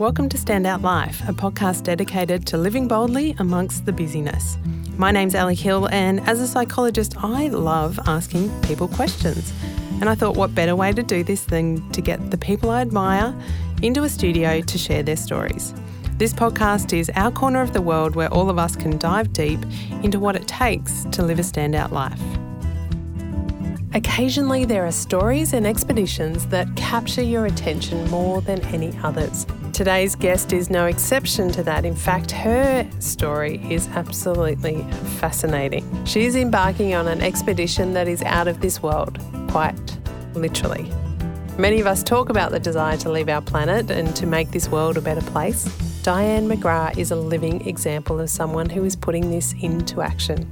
Welcome to Standout Life, a podcast dedicated to living boldly amongst the busyness. My name's Ali Hill, and as a psychologist, I love asking people questions. And I thought, what better way to do this than to get the people I admire into a studio to share their stories? This podcast is our corner of the world where all of us can dive deep into what it takes to live a standout life. Occasionally, there are stories and expeditions that capture your attention more than any others. Today's guest is no exception to that. In fact, her story is absolutely fascinating. She is embarking on an expedition that is out of this world, quite literally. Many of us talk about the desire to leave our planet and to make this world a better place. Dianne McGrath is a living example of someone who is putting this into action.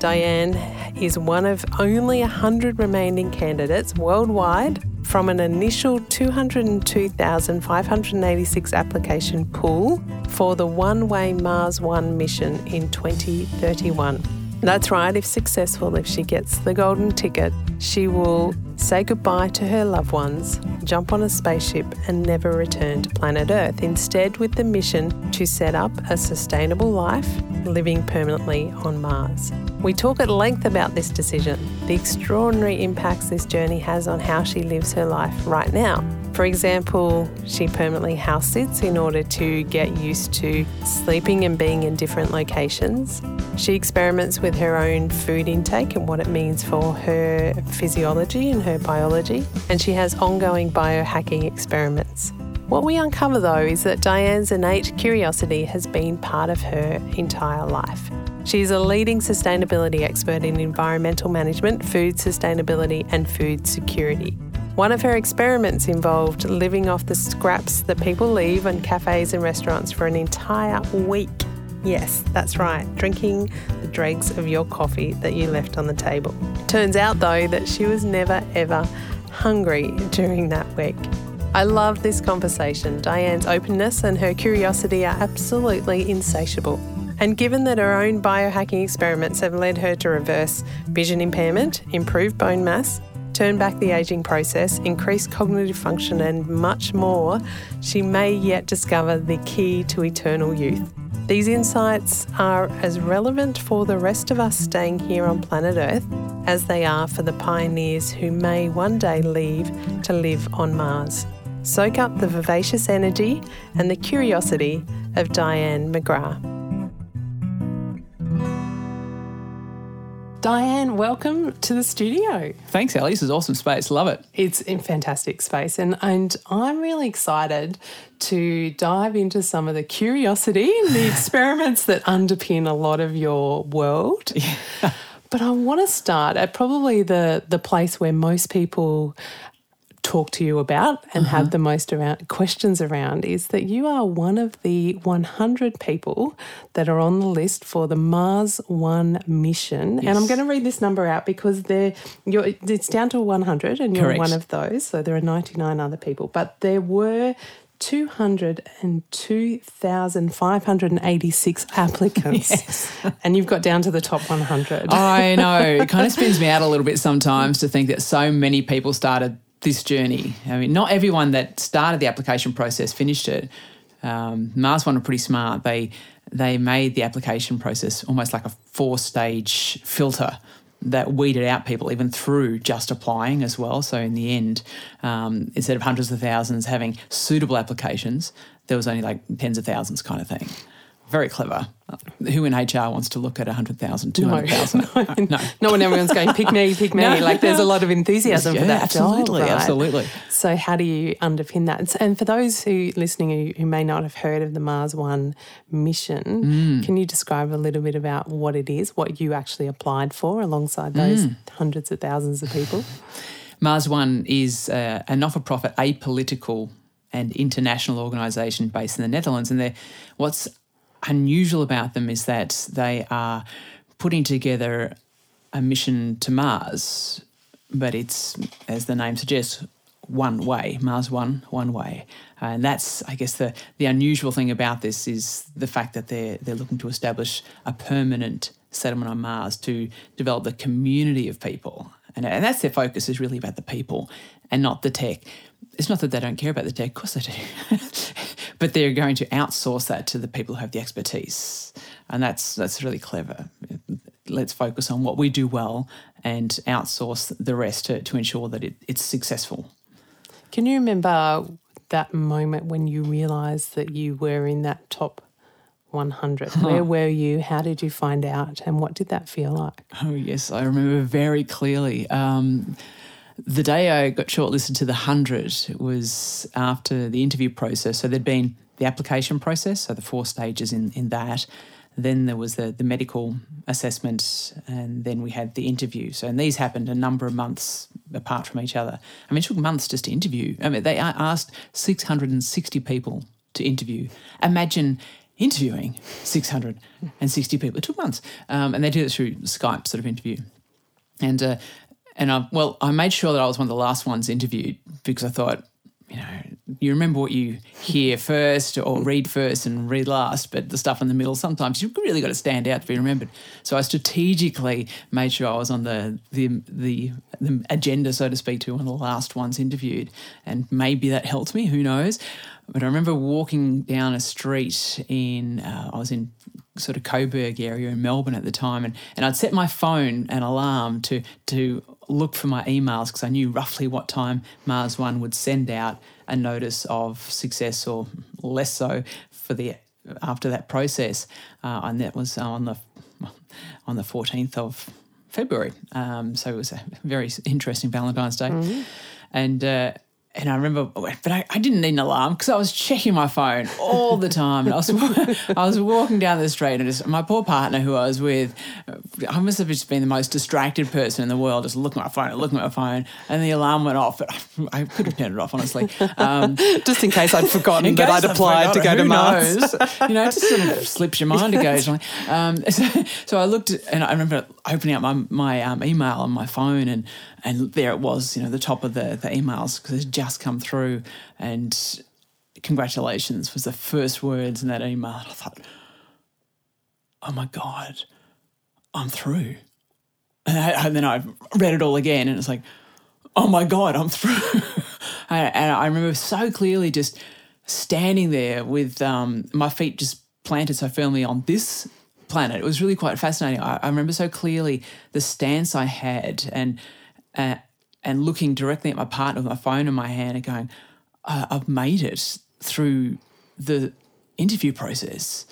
Dianne is one of only 100 remaining candidates worldwide from an initial 202,586 application pool for the One Way Mars One mission in 2031. That's right, if successful, if she gets the golden ticket, she will say goodbye to her loved ones, jump on a spaceship, and never return to planet Earth. Instead, with the mission to set up a sustainable life living permanently on Mars. We talk at length about this decision, the extraordinary impacts this journey has on how she lives her life right now. For example, she permanently house sits in order to get used to sleeping and being in different locations. She experiments with her own food intake and what it means for her physiology and her biology, and she has ongoing biohacking experiments. What we uncover though is that Dianne's innate curiosity has been part of her entire life. She's a leading sustainability expert in environmental management, food sustainability, and food security. One of her experiments involved living off the scraps that people leave in cafes and restaurants for an entire week. Yes, that's right, drinking the dregs of your coffee that you left on the table. Turns out, though, that she was never ever hungry during that week. I love this conversation. Dianne's openness and her curiosity are absolutely insatiable. And given that her own biohacking experiments have led her to reverse vision impairment, improve bone mass, turn back the aging process, increase cognitive function, and much more, she may yet discover the key to eternal youth. These insights are as relevant for the rest of us staying here on planet Earth as they are for the pioneers who may one day leave to live on Mars. Soak up the vivacious energy and the curiosity of Dianne McGrath. Dianne, welcome to the studio. Thanks, Ellie. This is awesome space. Love it. It's in fantastic space, and and I'm really excited to dive into some of the curiosity and the experiments that underpin a lot of your world. Yeah. But I want to start at probably the the place where most people talk to you about and uh-huh. have the most around questions around is that you are one of the 100 people that are on the list for the Mars One mission. Yes. And I'm going to read this number out because they're you're, it's down to 100 and you're Correct. one of those. So there are 99 other people, but there were 202,586 applicants. Yes. And you've got down to the top 100. I know. It kind of spins me out a little bit sometimes to think that so many people started this journey. I mean, not everyone that started the application process finished it. Um, Mars One were pretty smart. They they made the application process almost like a four stage filter that weeded out people even through just applying as well. So in the end, um, instead of hundreds of thousands having suitable applications, there was only like tens of thousands kind of thing very clever. Who in HR wants to look at 100,000, 200,000? No, no, no. Not when everyone's going, pick me, pick me. no. Like there's a lot of enthusiasm yeah, for that absolutely, job, right? Absolutely. So how do you underpin that? And for those who listening who, who may not have heard of the Mars One mission, mm. can you describe a little bit about what it is, what you actually applied for alongside those mm. hundreds of thousands of people? Mars One is uh, a not-for-profit, apolitical and international organisation based in the Netherlands, and they're what's unusual about them is that they are putting together a mission to Mars, but it's, as the name suggests, one way, Mars one, one way. Uh, and that's, I guess, the, the unusual thing about this is the fact that they're, they're looking to establish a permanent settlement on Mars to develop the community of people. And, and that's their focus is really about the people and not the tech. It's not that they don't care about the tech, of course they do, but they're going to outsource that to the people who have the expertise, and that's that's really clever. Let's focus on what we do well and outsource the rest to, to ensure that it, it's successful. Can you remember that moment when you realised that you were in that top 100? Where were you? How did you find out? And what did that feel like? Oh, yes, I remember very clearly. Um, the day I got shortlisted to the 100 was after the interview process. So there'd been the application process, so the four stages in, in that. Then there was the, the medical assessment, and then we had the interview. So, and these happened a number of months apart from each other. I mean, it took months just to interview. I mean, they asked 660 people to interview. Imagine interviewing 660 people. It took months. Um, and they did it through Skype sort of interview. And, uh, and I, well, I made sure that I was one of the last ones interviewed because I thought, you know, you remember what you hear first or read first and read last, but the stuff in the middle, sometimes you've really got to stand out to be remembered. So I strategically made sure I was on the, the, the, the agenda, so to speak, to one of the last ones interviewed. And maybe that helped me, who knows. But I remember walking down a street in, uh, I was in sort of Coburg area in Melbourne at the time, and, and I'd set my phone an alarm to to look for my emails because I knew roughly what time Mars One would send out a notice of success or less so for the after that process, uh, and that was on the on the fourteenth of February. Um, so it was a very interesting Valentine's Day, mm-hmm. and. Uh, and I remember, but I, I didn't need an alarm because I was checking my phone all the time. And I was, I was walking down the street, and just, my poor partner, who I was with, I must have just been the most distracted person in the world, just looking at my phone, looking at my phone, and the alarm went off. But I, could have turned it off, honestly, um, just in case I'd forgotten that I'd applied to go to Mars. you know, it just sort of slips your mind occasionally. Um, so, so, I looked, and I remember opening up my my um, email on my phone, and and there it was, you know, the top of the, the emails because it just come through. And congratulations was the first words in that email. And I thought, oh my God, I'm through. And, I, and then I read it all again and it's like, oh my God, I'm through. and, and I remember so clearly just standing there with um, my feet just planted so firmly on this planet. It was really quite fascinating. I, I remember so clearly the stance I had and uh, and looking directly at my partner with my phone in my hand and going, I've made it through the interview process.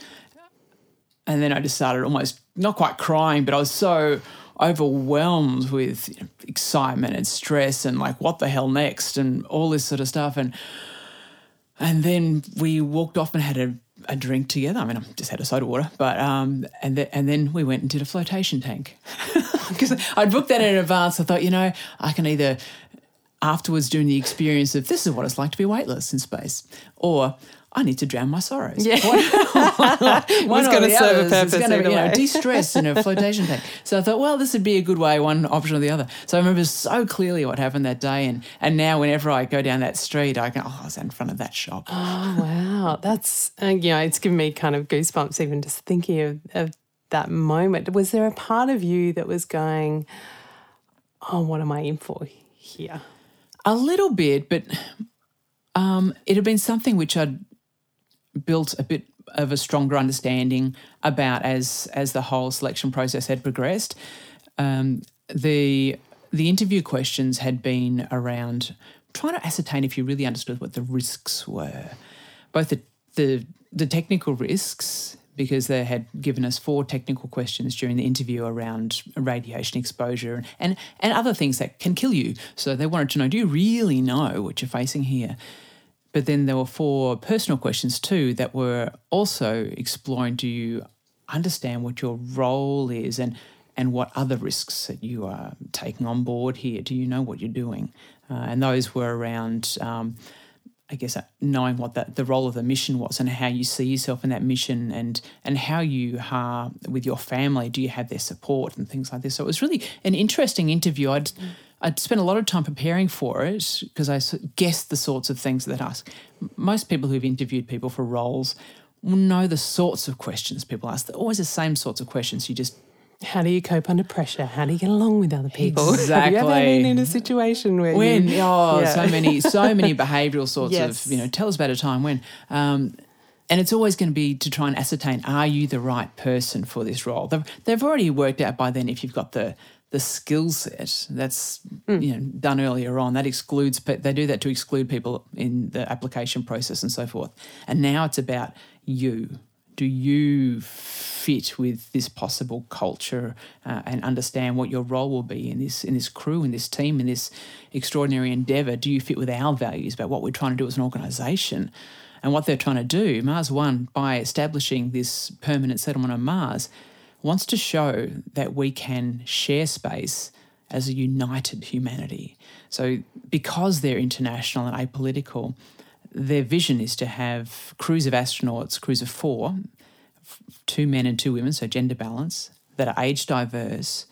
And then I just started almost not quite crying, but I was so overwhelmed with you know, excitement and stress and like what the hell next and all this sort of stuff. And and then we walked off and had a a drink together. I mean, I just had a soda water, but um, and th- and then we went and did a flotation tank because I'd booked that in advance. I thought, you know, I can either afterwards doing the experience of this is what it's like to be weightless in space, or I need to drown my sorrows. Yeah. One, going to serve a purpose. It's going to you know, de-stress in a flotation tank. So I thought, well, this would be a good way, one option or the other. So I remember so clearly what happened that day. And, and now whenever I go down that street, I go, oh, I was in front of that shop. Oh, wow. That's, uh, you know, it's given me kind of goosebumps even just thinking of, of that moment. Was there a part of you that was going, oh, what am I in for here? A little bit, but um, it had been something which I'd built a bit of a stronger understanding about as as the whole selection process had progressed. Um, the the interview questions had been around trying to ascertain if you really understood what the risks were, both the the, the technical risks because they had given us four technical questions during the interview around radiation exposure and, and other things that can kill you. So they wanted to know do you really know what you're facing here? But then there were four personal questions too that were also exploring do you understand what your role is and and what other risks that you are taking on board here? Do you know what you're doing? Uh, and those were around, um, I guess, uh, knowing what that the role of the mission was and how you see yourself in that mission and and how you are with your family. Do you have their support and things like this? So it was really an interesting interview. I'd mm. I'd spent a lot of time preparing for it because I guessed the sorts of things that ask. Most people who've interviewed people for roles will know the sorts of questions people ask. They're always the same sorts of questions. You just How do you cope under pressure? How do you get along with other people? Exactly. Have you ever been in a situation where when you, oh Yeah. so many so many behavioural sorts Yes. of you know tell us about a time when um, and it's always going to be to try and ascertain are you the right person for this role they've, they've already worked out by then if you've got the the skill set that's you know done earlier on that excludes they do that to exclude people in the application process and so forth. And now it's about you. Do you fit with this possible culture uh, and understand what your role will be in this in this crew in this team in this extraordinary endeavor? Do you fit with our values about what we're trying to do as an organization? And what they're trying to do mars one by establishing this permanent settlement on mars wants to show that we can share space as a united humanity so because they're international and apolitical their vision is to have crews of astronauts, crews of four, two men and two women, so gender balance, that are age diverse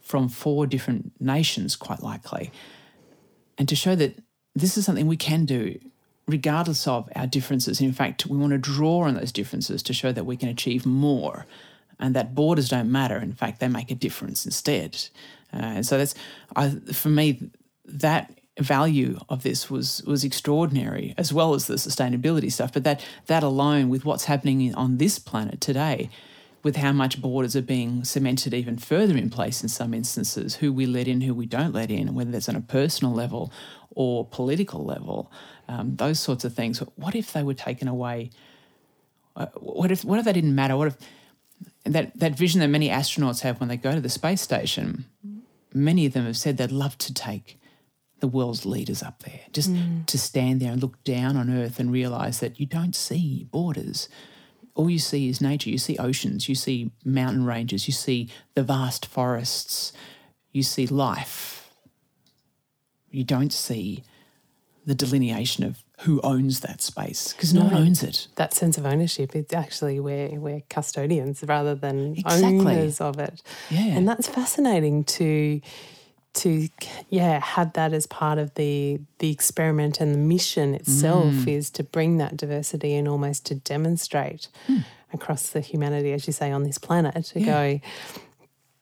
from four different nations, quite likely. And to show that this is something we can do regardless of our differences. In fact, we want to draw on those differences to show that we can achieve more and that borders don't matter. In fact, they make a difference instead. Uh, and so that's, I, for me, that value of this was was extraordinary, as well as the sustainability stuff. But that that alone, with what's happening on this planet today, with how much borders are being cemented even further in place in some instances, who we let in, who we don't let in, whether that's on a personal level or political level, um, those sorts of things. What if they were taken away? Uh, what if what if they didn't matter? What if that that vision that many astronauts have when they go to the space station? Many of them have said they'd love to take the world's leaders up there, just mm. to stand there and look down on Earth and realize that you don't see borders. All you see is nature. You see oceans, you see mountain ranges, you see the vast forests, you see life. You don't see the delineation of who owns that space because no one owns it. that sense of ownership. It's actually we're we're custodians rather than Exactly. owners of it. Yeah. and that's fascinating to to yeah have that as part of the the experiment and the mission itself Mm. is to bring that diversity and almost to demonstrate Hmm. across the humanity, as you say, on this planet to Yeah. go.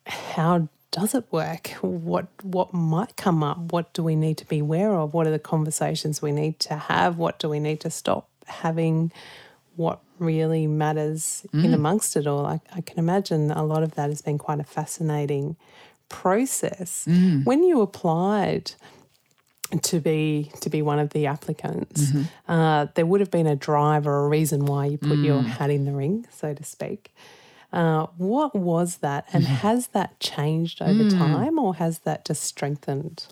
How does it work? What what might come up? What do we need to be aware of? What are the conversations we need to have? What do we need to stop having? What really matters Mm. in amongst it all? I, I can imagine a lot of that has been quite a fascinating process. Mm. When you applied to be to be one of the applicants, Mm-hmm. uh, there would have been a drive or a reason why you put your Mm. hat in the ring, so to speak. Uh, what was that, and has that changed over Mm. time, or has that just strengthened?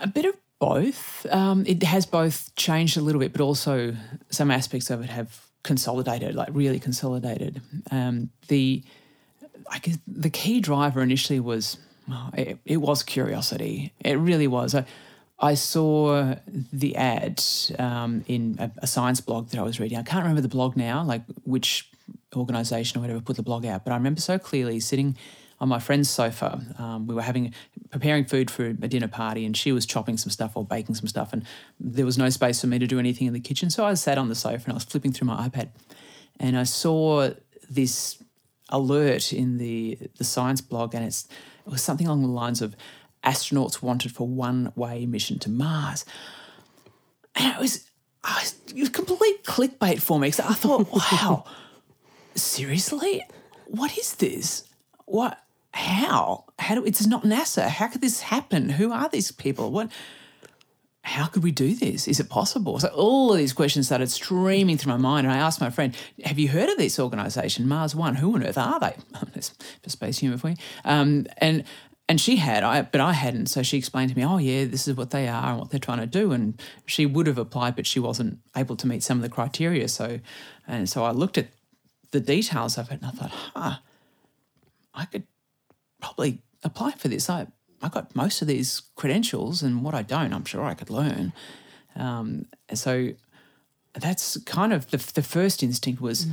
A bit of both. Um, it has both changed a little bit, but also some aspects of it have consolidated, like really consolidated. Um, the I guess the key driver initially was well, it, it was curiosity. It really was. I, I saw the ad um, in a, a science blog that I was reading. I can't remember the blog now, like which organisation or whatever put the blog out, but I remember so clearly sitting on my friend's sofa. Um, we were having preparing food for a dinner party, and she was chopping some stuff or baking some stuff, and there was no space for me to do anything in the kitchen. So I sat on the sofa and I was flipping through my iPad, and I saw this alert in the the science blog, and it's it was something along the lines of astronauts wanted for one way mission to Mars, and it was. I was, it was complete clickbait for me because I thought, wow, seriously, what is this? What? How? How do? It's not NASA. How could this happen? Who are these people? What? How could we do this? Is it possible? So all of these questions started streaming through my mind, and I asked my friend, "Have you heard of this organisation, Mars One? Who on earth are they?" For space humour for you. Um, and and she had, I but I hadn't. So she explained to me, "Oh yeah, this is what they are and what they're trying to do." And she would have applied, but she wasn't able to meet some of the criteria. So, and so I looked at the details of it, and I thought, "Huh, I could probably apply for this. I I got most of these credentials, and what I don't, I'm sure I could learn. Um, so that's kind of the the first instinct was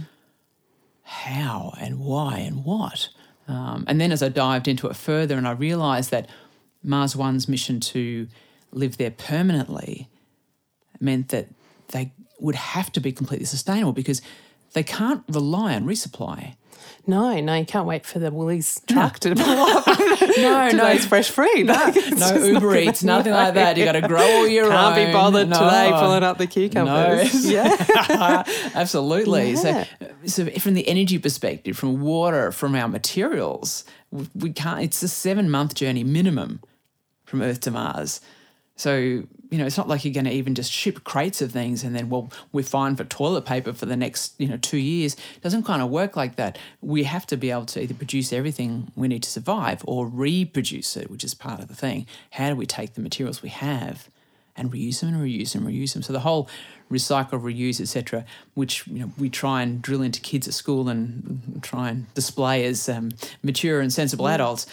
how and why and what. Um, and then as I dived into it further, and I realised that Mars One's mission to live there permanently meant that they would have to be completely sustainable because they can't rely on resupply. No, no, you can't wait for the Woolies truck to pull up. No, no. it's fresh free. No, no Uber Eats, nothing like that. You got to grow all your own. Can't be bothered No. today pulling up the cucumbers. No. Yeah. Absolutely. Yeah. So, so from the energy perspective, from water, from our materials, we, we can't. It's a seven month journey minimum from Earth to Mars. So you know, it's not like you're going to even just ship crates of things and then well, we're fine for toilet paper for the next you know two years. It doesn't kind of work like that. We have to be able to either produce everything we need to survive or reproduce it, which is part of the thing. How do we take the materials we have? and reuse them and reuse them, and reuse them. So the whole recycle, reuse, etc., which you know we try and drill into kids at school and try and display as um, mature and sensible adults.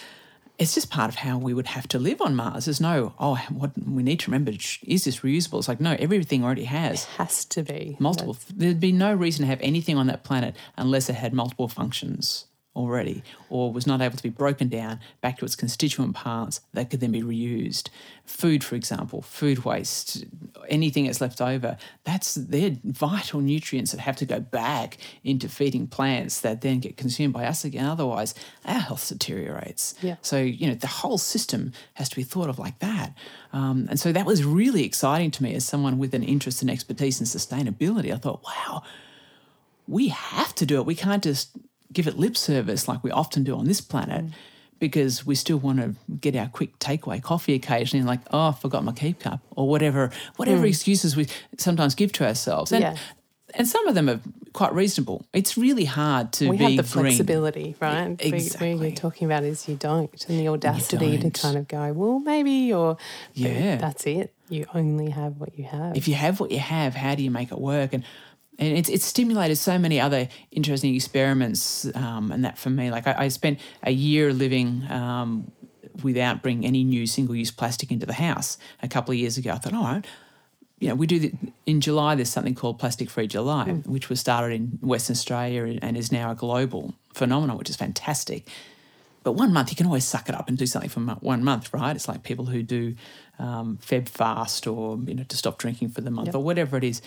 It's just part of how we would have to live on Mars. There's no oh, what we need to remember is this reusable? It's like no, everything already has Has to be. multiple. There'd be no reason to have anything on that planet unless it had multiple functions already or was not able to be broken down back to its constituent parts that could then be reused. Food, for example, food waste, anything that's left over, that's they're vital nutrients that have to go back into feeding plants that then get consumed by us again. Otherwise, our health deteriorates. Yeah. So, you know, the whole system has to be thought of like that. Um, and so that was really exciting to me as someone with an interest and expertise in sustainability. I thought, wow, we have to do it. We can't just give it lip service like we often do on this planet mm. because we still want to get our quick takeaway coffee occasionally like, oh, I forgot my keep cup or whatever, whatever mm. excuses we sometimes give to ourselves. And, Yeah. and some of them are quite reasonable. It's really hard to we be have the green. flexibility, right? Exactly. What you're talking about is you don't, and the audacity to kind of go, well, maybe, or Yeah. that's it. You only have what you have. if you have what you have, how do you make it work? And and it's, it's stimulated so many other interesting experiments, um, and that for me, like I, I spent a year living um, without bringing any new single-use plastic into the house. A couple of years ago, I thought, all right, you know, we do the, in July. There's something called Plastic Free July, which was started in Western Australia and is now a global phenomenon, which is fantastic. But one month, you can always suck it up and do something for one month, right? It's like people who do um, Feb fast or, you know, to stop drinking for the month Yep. or whatever it is.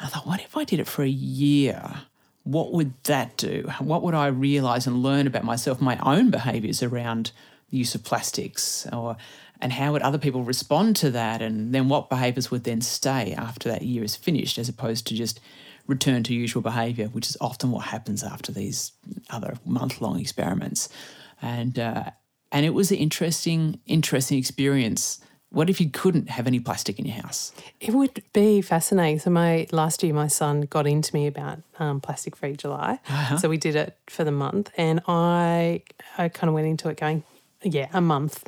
I thought, what if I did it for a year? What would that do? What would I realize and learn about myself, my own behaviors around the use of plastics or and how would other people respond to that and then what behaviors would then stay after that year is finished as opposed to just return to usual behavior which is often what happens after these other month-long experiments and uh, and it was an interesting interesting experience what if you couldn't have any plastic in your house It would be fascinating. So my last year, my son got into me about um, plastic free July. So we did it for the month, and I I kind of went into it going, yeah, a month,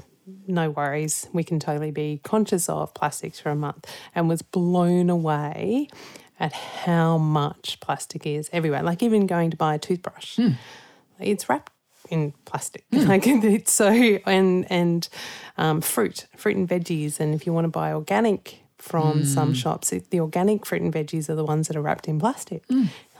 no worries. We can totally be conscious of plastics for a month, and was blown away at how much plastic is everywhere. Like even going to buy a toothbrush, it's wrapped in plastic. Like it's so and and um, fruit, fruit and veggies, and if you want to buy organic from some shops, it, the organic fruit and veggies are the ones that are wrapped in plastic.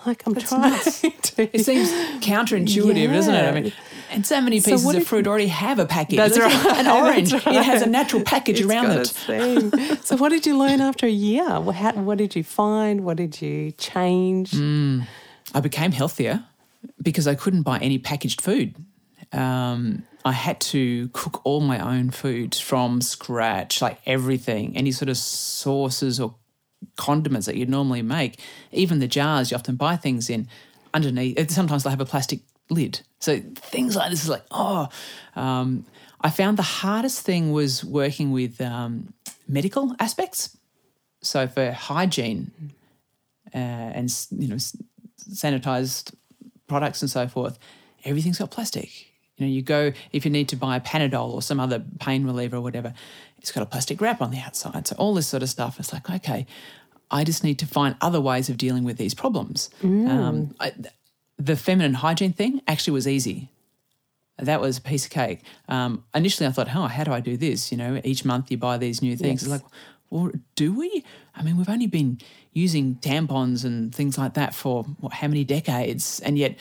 Like I'm trying to. It seems counterintuitive, doesn't it? I mean, Yeah. and so many pieces what of fruit already have a package. That's right, An orange, that's it has a natural package It's around it. so, what did you learn after a year? What, how, what did you find? What did you change? Mm. I became healthier because I couldn't buy any packaged food. Um, I had to cook all my own food from scratch, like everything, any sort of sauces or condiments that you'd normally make, even the jars you often buy things in, underneath, sometimes they have a plastic lid. So things like this is like, oh, um, I found the hardest thing was working with um, medical aspects. So for hygiene uh, and you know sanitized products and so forth, everything's got plastic. You know, you go if you need to buy a Panadol or some other pain reliever or whatever, it's got a plastic wrap on the outside. So all this sort of stuff. It's like okay, I just need to find other ways of dealing with these problems. Um, I, the feminine hygiene thing actually was easy. That was a piece of cake. Um, initially, I thought, oh, how do I do this? You know, each month you buy these new things. It's like, well, do we? I mean, we've only been using tampons and things like that for what, how many decades? And yet,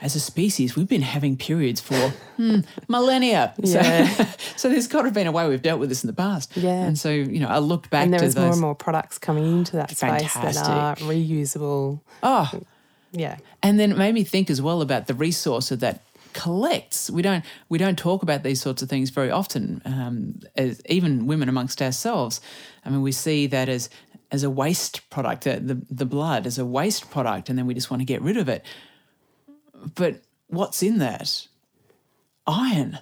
as a species, we've been having periods for hmm, millennia. Yeah. So, so there's got to have been a way we've dealt with this in the past. Yeah. And so, you know, I looked back and there to is those. more and more products coming into that space that are reusable. Oh, Yeah. And then it made me think as well about the resource of that collects. We don't we don't talk about these sorts of things very often, um, as even women amongst ourselves. I mean, we see that as as a waste product, the, the the blood as a waste product, and then we just want to get rid of it. But what's in that? Iron.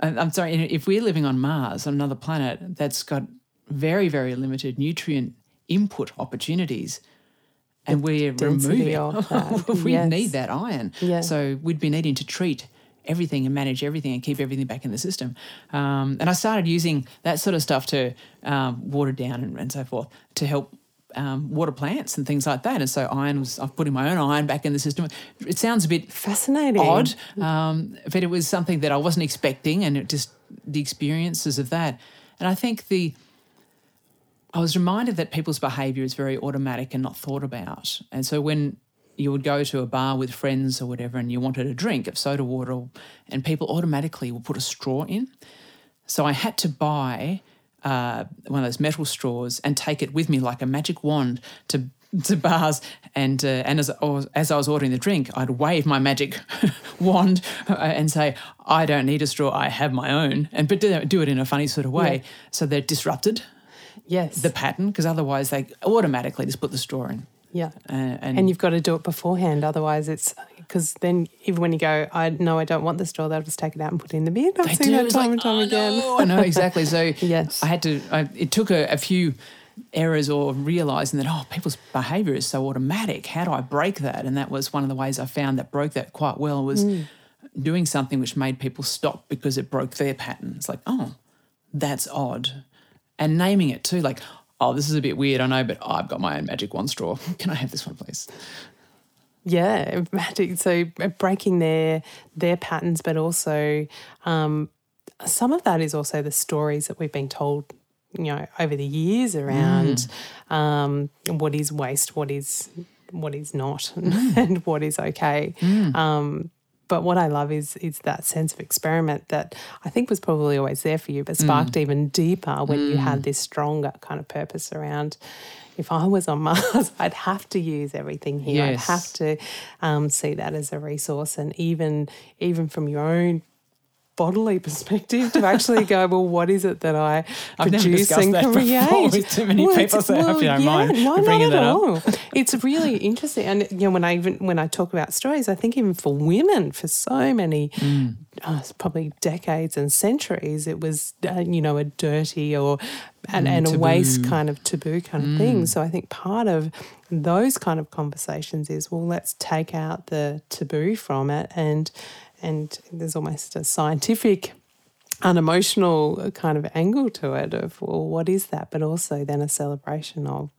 I'm sorry, if we're living on Mars, on another planet that's got very, very limited nutrient input opportunities, and we're removing, we yes. need that iron. Yeah. So we'd be needing to treat everything and manage everything and keep everything back in the system. Um, and I started using that sort of stuff to um, water down and, and so forth to help um, water plants and things like that. And so iron was, I've putting my own iron back in the system. It sounds a bit Fascinating. odd, um, but it was something that I wasn't expecting, and it just the experiences of that. And I think the I was reminded that people's behaviour is very automatic and not thought about. And so when you would go to a bar with friends or whatever, and you wanted a drink of soda water, and people automatically will put a straw in. So I had to buy uh, one of those metal straws and take it with me like a magic wand to to bars. And uh, and as I was, as I was ordering the drink, I'd wave my magic wand uh, and say, "I don't need a straw. I have my own." And but do, do it in a funny sort of way, Yeah. so they're disrupted Yes. the pattern because otherwise they automatically just put the straw in. yeah. Uh, and, And you've got to do it beforehand, otherwise it's because then even when you go, I no, I don't want the straw. They'll just take it out and put it in the bin. I've they seen do. that It's time like, and time "Oh, again. no." I know exactly. So Yes. I had to. I, it took a, a few errors or realizing that oh, people's behaviour is so automatic. How do I break that? And that was one of the ways I found that broke that quite well was Mm. doing something which made people stop because it broke their pattern. It's like oh, that's odd, and naming it too, like. Oh, this is a bit weird, I know, but I've got my own magic wand straw. Can I have this one, please? Yeah, magic. So breaking their their patterns, but also um, some of that is also the stories that we've been told, you know, over the years around um, what is waste, what is what is not, and what is okay. Um, but what I love is is that sense of experiment that I think was probably always there for you, but sparked even deeper when you had this stronger kind of purpose around. If I was on Mars, I'd have to use everything here. Yes. I'd have to um, see that as a resource, and even even from your own bodily perspective, to actually go, well, what is it that I I've produce and that before create? with too many Well, people, so I hope you don't mind no, bringing not at up. all. It's really interesting, and you know, when I even when I talk about stories, I think even for women, for so many, Mm. uh, probably decades and centuries, it was uh, you know a dirty or and, Mm, and a waste kind of taboo kind of thing. So I think part of those kind of conversations is well, let's take out the taboo from it, and and there's almost a scientific unemotional kind of angle to it of well, what is that, but also then a celebration of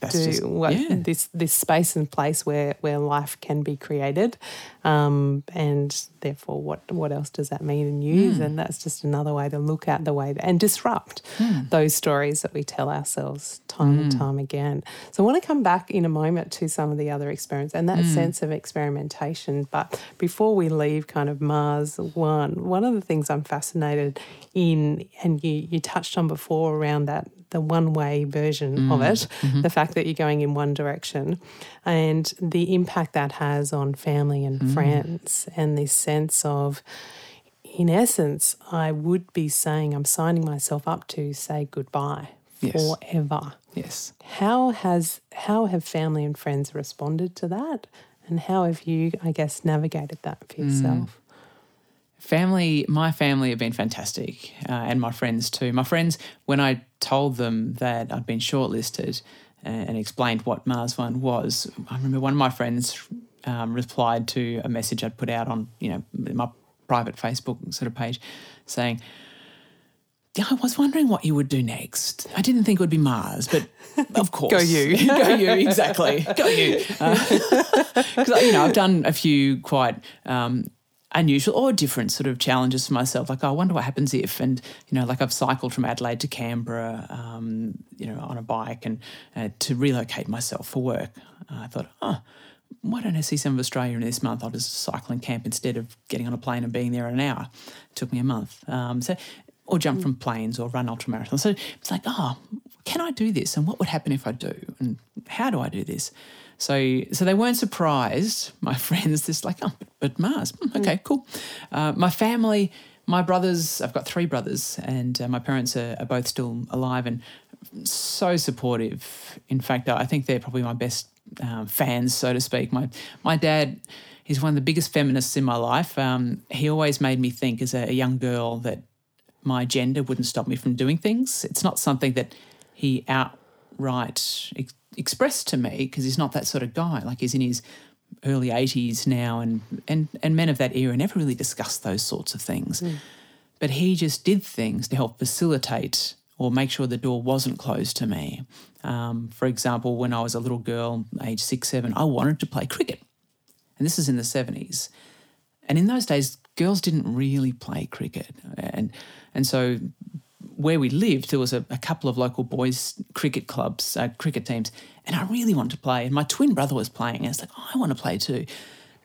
That's do just- what yeah. this this space and place where where life can be created, um, and therefore what what else does that mean and use? Hmm. And that's just another way to look at the way and disrupt those stories that we tell ourselves time and Hmm. time again. So I want to come back in a moment to some of the other experiments and that Hmm. sense of experimentation. But before we leave kind of Mars one, one of the things I'm fascinated in, and you you touched on before around that the one way version of mm, it, mm-hmm. the fact that you're going in one direction, and the impact that has on family and mm. friends, and this sense of, in essence, I would be saying I'm signing myself up to say goodbye Yes. forever. Yes. How has how have family and friends responded to that, and how have you, I guess, navigated that for mm. yourself? Family, my family have been fantastic, uh, and my friends too. My friends, when I told them that I'd been shortlisted and, and explained what Mars One was, I remember one of my friends um, replied to a message I'd put out on, you know, my private Facebook sort of page, saying, "Yeah, I was wondering what you would do next. I didn't think it would be Mars, but of course, go you. go you, exactly, go you." Because you know, I've done a few quite um, unusual or different sort of challenges for myself. Like, oh, I wonder what happens if, and you know, like I've cycled from Adelaide to Canberra, um, you know, on a bike, and uh, to relocate myself for work. Uh, I thought, oh, why don't I see some of Australia in this month? I'll just cycle and camp instead of getting on a plane and being there in an hour. It took me a month. Um, so, or jump from planes or run ultramarathons. So it's like, oh, can I do this? And what would happen if I do? And how do I do this? So, so they weren't surprised. My friends, just like, oh, but, Mars, Hmm, okay, cool. Uh, my family, my brothers, I've got three brothers, and uh, my parents are, are both still alive and so supportive. In fact, I think they're probably my best um, fans, so to speak. My my dad, he's one of the biggest feminists in my life. Um, he always made me think as a, a young girl that my gender wouldn't stop me from doing things. It's not something that he outright expressed to me because he's not that sort of guy. Like he's in his early 80s now, and, and, and men of that era never really discussed those sorts of things. But he just did things to help facilitate or make sure the door wasn't closed to me. Um, for example, when I was a little girl, age six, seven, I wanted to play cricket. And this is in the 70s. And in those days, girls didn't really play cricket. And, and so where we lived, there was a, a couple of local boys' cricket clubs, uh, cricket teams, and I really wanted to play. And my twin brother was playing, and I was like, oh, I want to play too.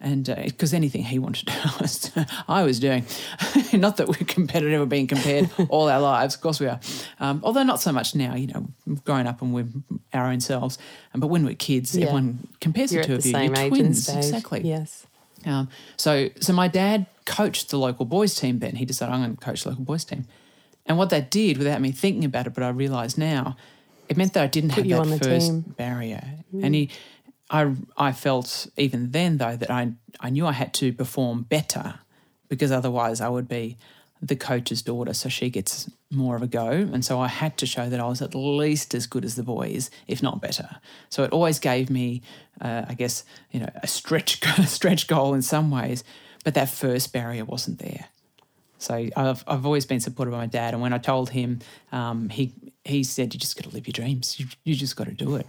And because uh, anything he wanted to do, I was, I was doing. not that we're competitive or being compared all our lives, of course we are. Um, although not so much now, you know, we've up and we're our own selves. Um, but when we're kids, Yeah. everyone compares You're the two of the you. same You're twins, exactly. Yes. Um, so, so my dad coached the local boys team. Then he decided I'm going to coach the local boys team, and what that did, without me thinking about it, but I realise now, it meant that I didn't have you that first team. barrier. And he, I, I felt even then though that I, I knew I had to perform better, because otherwise I would be the coach's daughter, so she gets more of a go. And so I had to show that I was at least as good as the boys, if not better. So it always gave me, uh, I guess, you know, a stretch stretch goal in some ways, but that first barrier wasn't there. So I've I've always been supported by my dad, and when I told him, um, he he said, "You just got to live your dreams. You you just got to do it."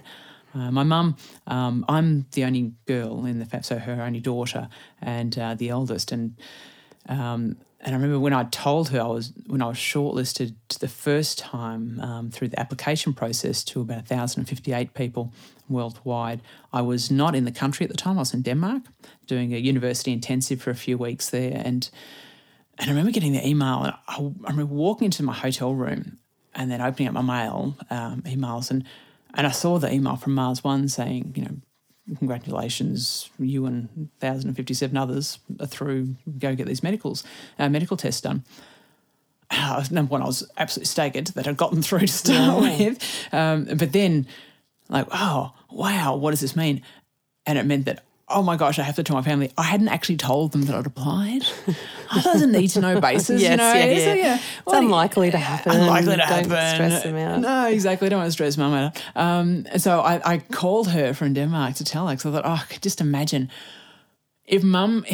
Uh, my mum, um, I'm the only girl in the family, so her only daughter and uh, the eldest, and um, and I remember when I told her I was when I was shortlisted the first time um, through the application process to about 1,058 people worldwide. I was not in the country at the time. I was in Denmark doing a university intensive for a few weeks there, and and I remember getting the email. And I, I remember walking into my hotel room and then opening up my mail um, emails, and and I saw the email from Mars One saying, you know, congratulations, you and 1,057 others are through. Go get these medicals, uh, medical tests done. Uh, number one, I was absolutely staggered that I'd gotten through to start with. Um, but then, like, oh, wow, what does this mean? And it meant that, oh my gosh, I have to tell my family. I hadn't actually told them that I'd applied. I doesn't need to know basis, you know. yeah, So, yeah. It's unlikely to happen. Unlikely to Don't happen. stress them out. No, exactly. I Don't want to stress mum out. Um, and so I, I called her from Denmark to tell her because I thought, oh, I could just imagine if mum,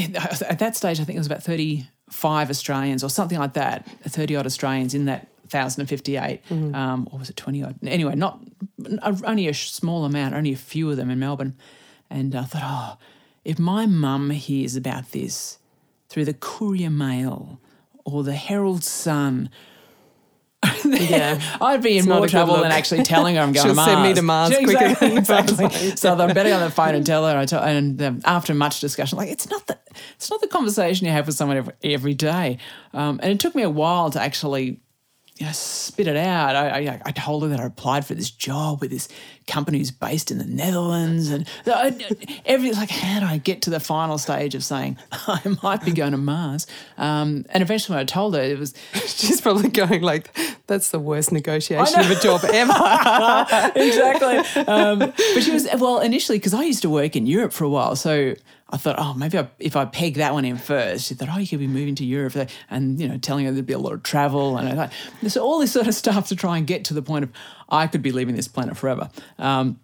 at that stage, I think it was about 35 Australians or something like that, 30 odd Australians in that 1,058, Mm-hmm. um, or was it 20 odd? Anyway, not only a small amount, only a few of them in Melbourne. And I thought, oh, if my mum hears about this through the Courier Mail or the Herald Sun, Yeah. I'd be in It's more trouble than actually telling her I'm going She'll to Mars. send me to Mars Yeah, quicker exactly, exactly. So I'm betting on the phone and tell her. I tell, and um, after much discussion, like it's not the it's not the conversation you have with someone every, every day. Um, and it took me a while to actually you know, spit it out. I, I, I told her that I applied for this job with this company who's based in the Netherlands, and I- every like, how do I get to the final stage of saying I might be going to Mars? Um, and eventually, when I told her, it was She's probably going like, that's the worst negotiation of a job ever. exactly. Um, but she was well initially because I used to work in Europe for a while, so I thought, oh, maybe I, if I peg that one in first, she thought, oh, you could be moving to Europe, and you know, telling her there'd be a lot of travel, and I thought, there's all this sort of stuff to try and get to the point of I could be leaving this planet forever. Um,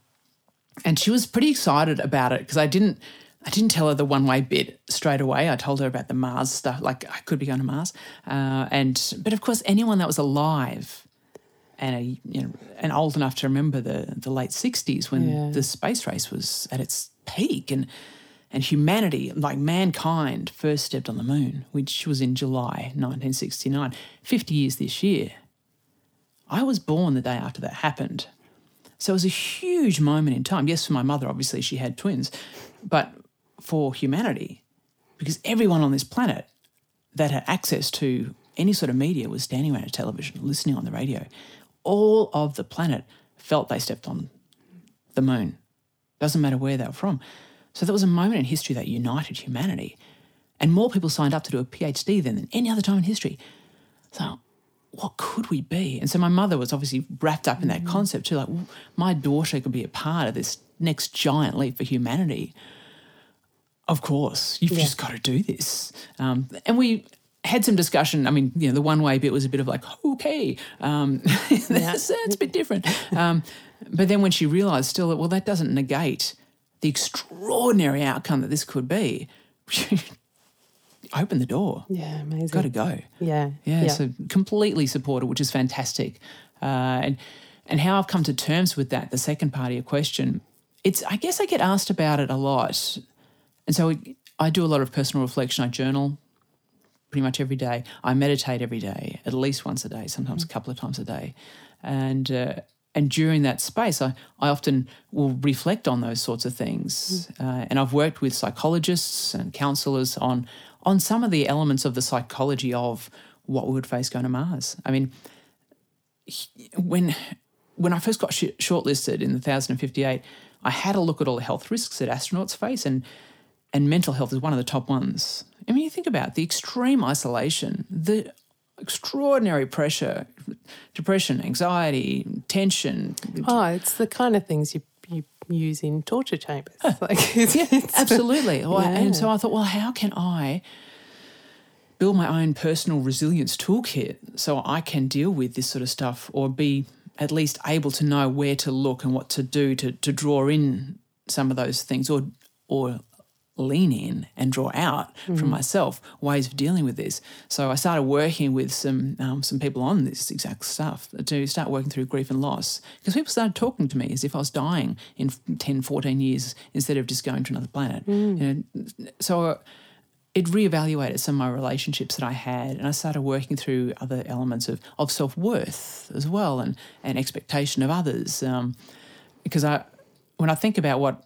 and she was pretty excited about it because I didn't. I didn't tell her the one way bit straight away. I told her about the Mars stuff, like I could be going to Mars, uh, and but of course anyone that was alive and a, you know and old enough to remember the the late sixties when Yeah. the space race was at its peak and and humanity like mankind first stepped on the moon, which was in July 1969, 50 years this year. I was born the day after that happened. So it was a huge moment in time. Yes, for my mother, obviously, she had twins, but for humanity, because everyone on this planet that had access to any sort of media was standing around a television, listening on the radio. All of the planet felt they stepped on the moon. Doesn't matter where they were from. So there was a moment in history that united humanity. And more people signed up to do a PhD then than any other time in history. So what could we be? And so my mother was obviously wrapped up in that concept too. Like, my daughter could be a part of this next giant leap for humanity. Of course, you've Yeah. just got to do this. Um, and we had some discussion. I mean, you know, the one way bit was a bit of like, okay, um, that's, that's a bit different. Um, but then when she realised still that, well, that doesn't negate the extraordinary outcome that this could be, open the door. Yeah, amazing. Got to go. Yeah. Yeah, so completely supported, which is fantastic. Uh, and and how I've come to terms with that, the second part of your question, it's I guess I get asked about it a lot, and so I do a lot of personal reflection. I journal pretty much every day. I meditate every day, at least once a day, sometimes a couple of times a day, and. Uh, and during that space, I, I often will reflect on those sorts of things. Uh, and I've worked with psychologists and counselors on on some of the elements of the psychology of what we would face going to Mars. I mean, when when I first got sh- shortlisted in the 1058, I had a look at all the health risks that astronauts face, and and mental health is one of the top ones. I mean, you think about the extreme isolation, the extraordinary pressure, depression, anxiety, tension. Oh, it's the kind of things you you use in torture chambers. Like, it's, it's- Absolutely. Yeah. And so I thought, well, how can I build my own personal resilience toolkit so I can deal with this sort of stuff or be at least able to know where to look and what to do to, to draw in some of those things or or lean in and draw out from myself ways of dealing with this. So I started working with some um, some people on this exact stuff to start working through grief and loss because people started talking to me as if I was dying in 10, 14 years instead of just going to another planet. You know, so it reevaluated some of my relationships that I had, and I started working through other elements of, of self worth as well, and and expectation of others. Um, because I, when I think about what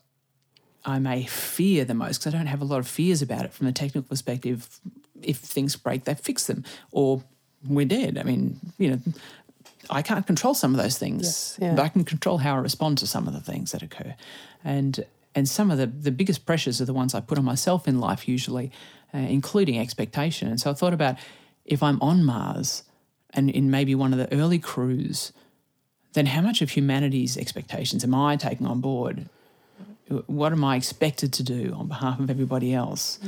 I may fear the most, because I don't have a lot of fears about it from a technical perspective. If things break, they fix them, or we're dead. I mean, you know, I can't control some of those things, Yeah, yeah. but I can control how I respond to some of the things that occur, and and some of the the biggest pressures are the ones I put on myself in life, usually, uh, including expectation. And so I thought about if I'm on Mars, and in maybe one of the early crews, then how much of humanity's expectations am I taking on board? What am I expected to do on behalf of everybody else?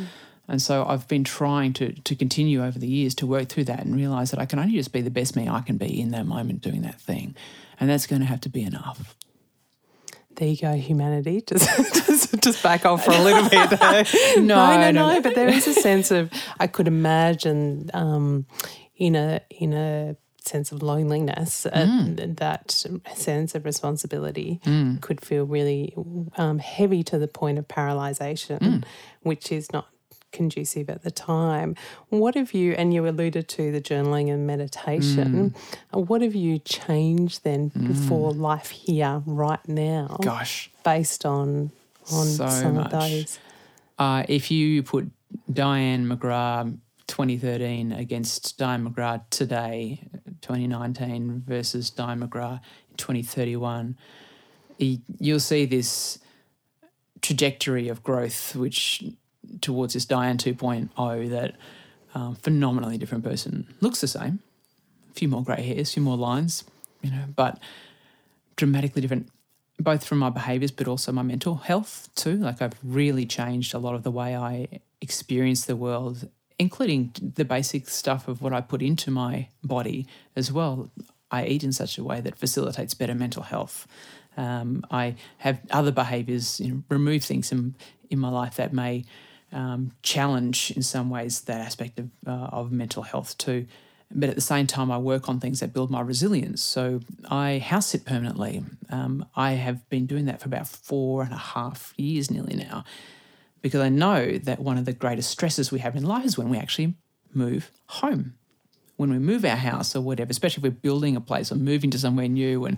And so I've been trying to to continue over the years to work through that and realize that I can only just be the best me I can be in that moment doing that thing. And that's going to have to be enough. there you go, humanity. Just, just, just back off for a little bit. No, no, no, no, no. no. But there is a sense of I could imagine um, in a in a sense of loneliness, uh, that sense of responsibility could feel really um, heavy to the point of paralyzation, which is not conducive at the time. What have you, and you alluded to the journaling and meditation, uh, what have you changed then for life here, right now, Gosh. based on on So some much. of those? Uh, if you put Dianne McGrath 2013 against Dianne McGrath today, 2019 versus Dianne McGrath 2031, you'll see this trajectory of growth, which towards this Dianne 2.0 that um, phenomenally different person. Looks the same, a few more grey hairs, a few more lines, you know, but dramatically different both from my behaviors but also my mental health too. Like i've really changed a lot of the way i experience the world including the basic stuff of what i put into my body as well i eat in such a way that facilitates better mental health um, i have other behaviors you know, remove things in, in my life that may um, challenge in some ways that aspect of, uh, of mental health too but at the same time, I work on things that build my resilience. So I house sit permanently. Um, I have been doing that for about four and a half years nearly now, because I know that one of the greatest stresses we have in life is when we actually move home. When we move our house or whatever, especially if we're building a place or moving to somewhere new and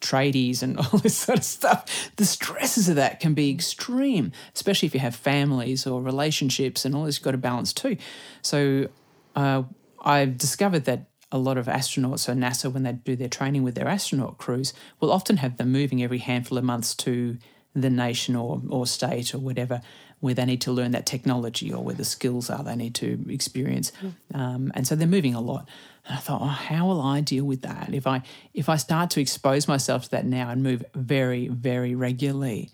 tradies and all this sort of stuff, the stresses of that can be extreme, especially if you have families or relationships and all this you've got to balance too. So uh, I've discovered that a lot of astronauts, so NASA, when they do their training with their astronaut crews, will often have them moving every handful of months to the nation or, or state or whatever where they need to learn that technology or where the skills are they need to experience. Um, and so they're moving a lot. And I thought, oh, how will I deal with that if I if I start to expose myself to that now and move very very regularly?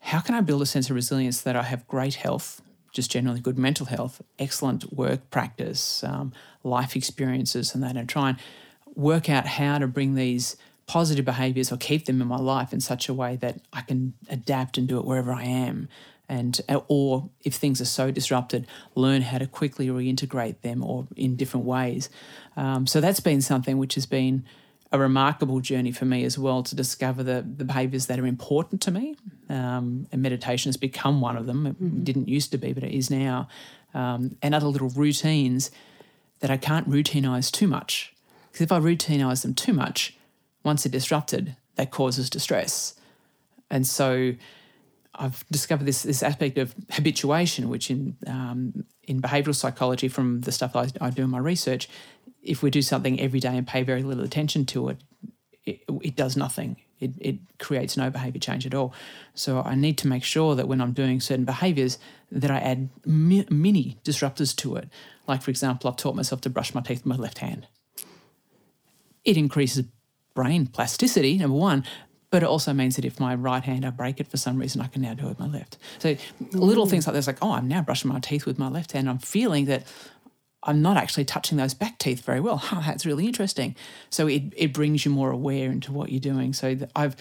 How can I build a sense of resilience that I have great health, just generally good mental health, excellent work practice, um, life experiences, and that, and try and work out how to bring these positive behaviors or keep them in my life in such a way that I can adapt and do it wherever I am and or if things are so disrupted, learn how to quickly reintegrate them or in different ways. Um, so that's been something which has been a remarkable journey for me as well to discover the, the behaviors that are important to me. Um, and meditation has become one of them. It mm-hmm. didn't used to be, but it is now. Um, and other little routines that I can't routinize too much. Because if I routinize them too much, once they're disrupted, that causes distress. And so I've discovered this this aspect of habituation, which in um, in behavioural psychology, from the stuff I, I, do in my research, if we do something every day and pay very little attention to it, it, it does nothing. It, it creates no behaviour change at all. So I need to make sure that when I'm doing certain behaviours, that I add mi- mini disruptors to it. Like for example, I've taught myself to brush my teeth with my left hand. It increases brain plasticity, number one, but it also means that if my right hand I break it for some reason, I can now do it with my left. So little things like this, like oh, I'm now brushing my teeth with my left hand. I'm feeling that I'm not actually touching those back teeth very well. Huh, that's really interesting. So it it brings you more aware into what you're doing. So I've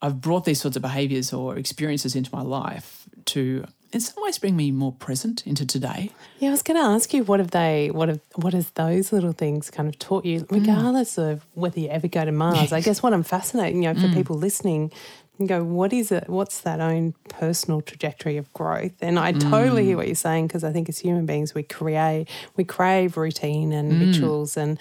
I've brought these sorts of behaviors or experiences into my life to in some ways bring me more present into today. Yeah, I was going to ask you what have they, what have, what has those little things kind of taught you, regardless mm. of whether you ever go to Mars? I guess what I'm fascinating, you know, for mm. people listening, and go, what is it? What's that own personal trajectory of growth? And I totally hear mm. what you're saying because I think as human beings we create, we crave routine and mm. rituals, and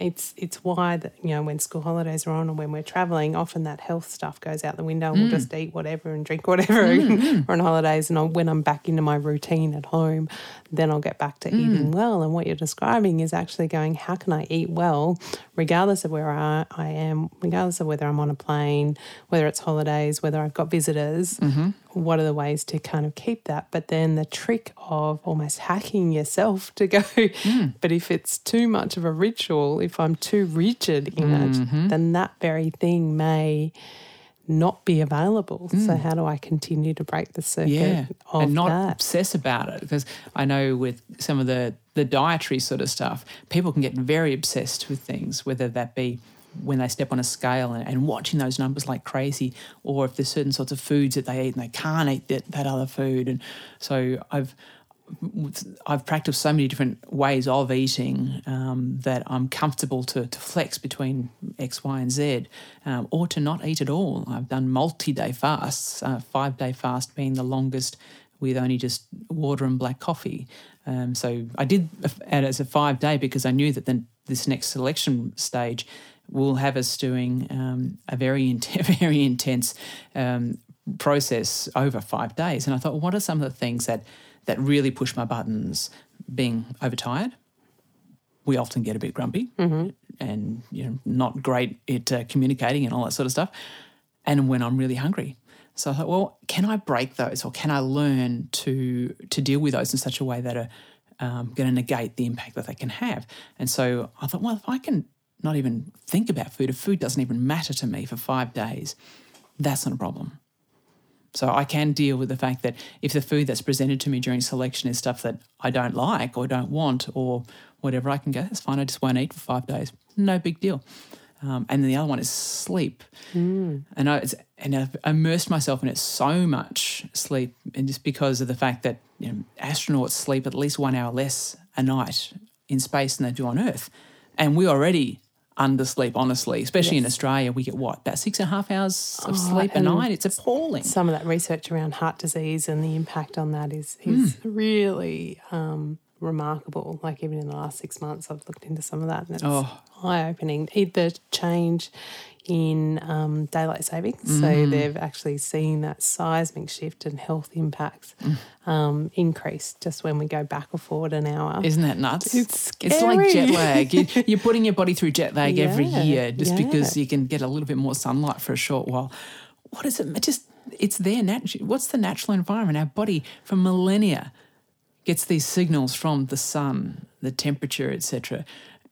it's it's why that you know when school holidays are on or when we're traveling, often that health stuff goes out the window. and mm. We'll just eat whatever and drink whatever mm. on holidays. And when I'm back into my routine at home, then I'll get back to mm. eating well. And what you're describing is actually going, how can I eat well, regardless of where I, I am, regardless of whether I'm on a plane, whether it's holidays, whether I've got visitors. Mm-hmm what are the ways to kind of keep that? But then the trick of almost hacking yourself to go, mm. but if it's too much of a ritual, if I'm too rigid in mm-hmm. it, then that very thing may not be available. Mm. So how do I continue to break the circuit yeah. and not that? obsess about it? Because I know with some of the the dietary sort of stuff, people can get very obsessed with things, whether that be when they step on a scale and, and, watching those numbers like crazy, or if there's certain sorts of foods that they eat and they can't eat that, that other food. And so I've I've practiced so many different ways of eating um, that I'm comfortable to, to flex between X, Y, and Z, um, or to not eat at all. I've done multi-day fasts, uh, five-day fast being the longest, with only just water and black coffee. Um, so I did it as a five-day because I knew that then this next selection stage will have us doing um, a very, in- very intense um, process over five days. And I thought, well, what are some of the things that that really push my buttons? Being overtired, we often get a bit grumpy mm-hmm. and you know not great at uh, communicating and all that sort of stuff. And when I'm really hungry, so I thought, well, can I break those, or can I learn to to deal with those in such a way that are um, going to negate the impact that they can have? And so I thought, well, if I can not even think about food, if food doesn't even matter to me for five days, that's not a problem. So I can deal with the fact that if the food that's presented to me during selection is stuff that I don't like or don't want or whatever, I can go, that's fine, I just won't eat for five days. No big deal. Um, and then the other one is sleep. Mm. And, I, and I've immersed myself in it so much, sleep, and just because of the fact that you know, astronauts sleep at least one hour less a night in space than they do on Earth. And we already undersleep, honestly, especially yes. in Australia. We get what, about six and a half hours of oh, sleep a night? It's appalling. Some of that research around heart disease and the impact on that is, is mm. really um, remarkable. Like, even in the last six months, I've looked into some of that and it's oh. eye opening. The change in um, daylight savings. Mm. So they've actually seen that seismic shift and health impacts mm. um, increase just when we go back or forward an hour. Isn't that nuts? It's scary. It's like jet lag. You, are putting your body through jet lag yeah, every year just yeah. because you can get a little bit more sunlight for a short while. What is it? Just it's their natural. What's the natural environment? Our body for millennia gets these signals from the sun, the temperature, etc.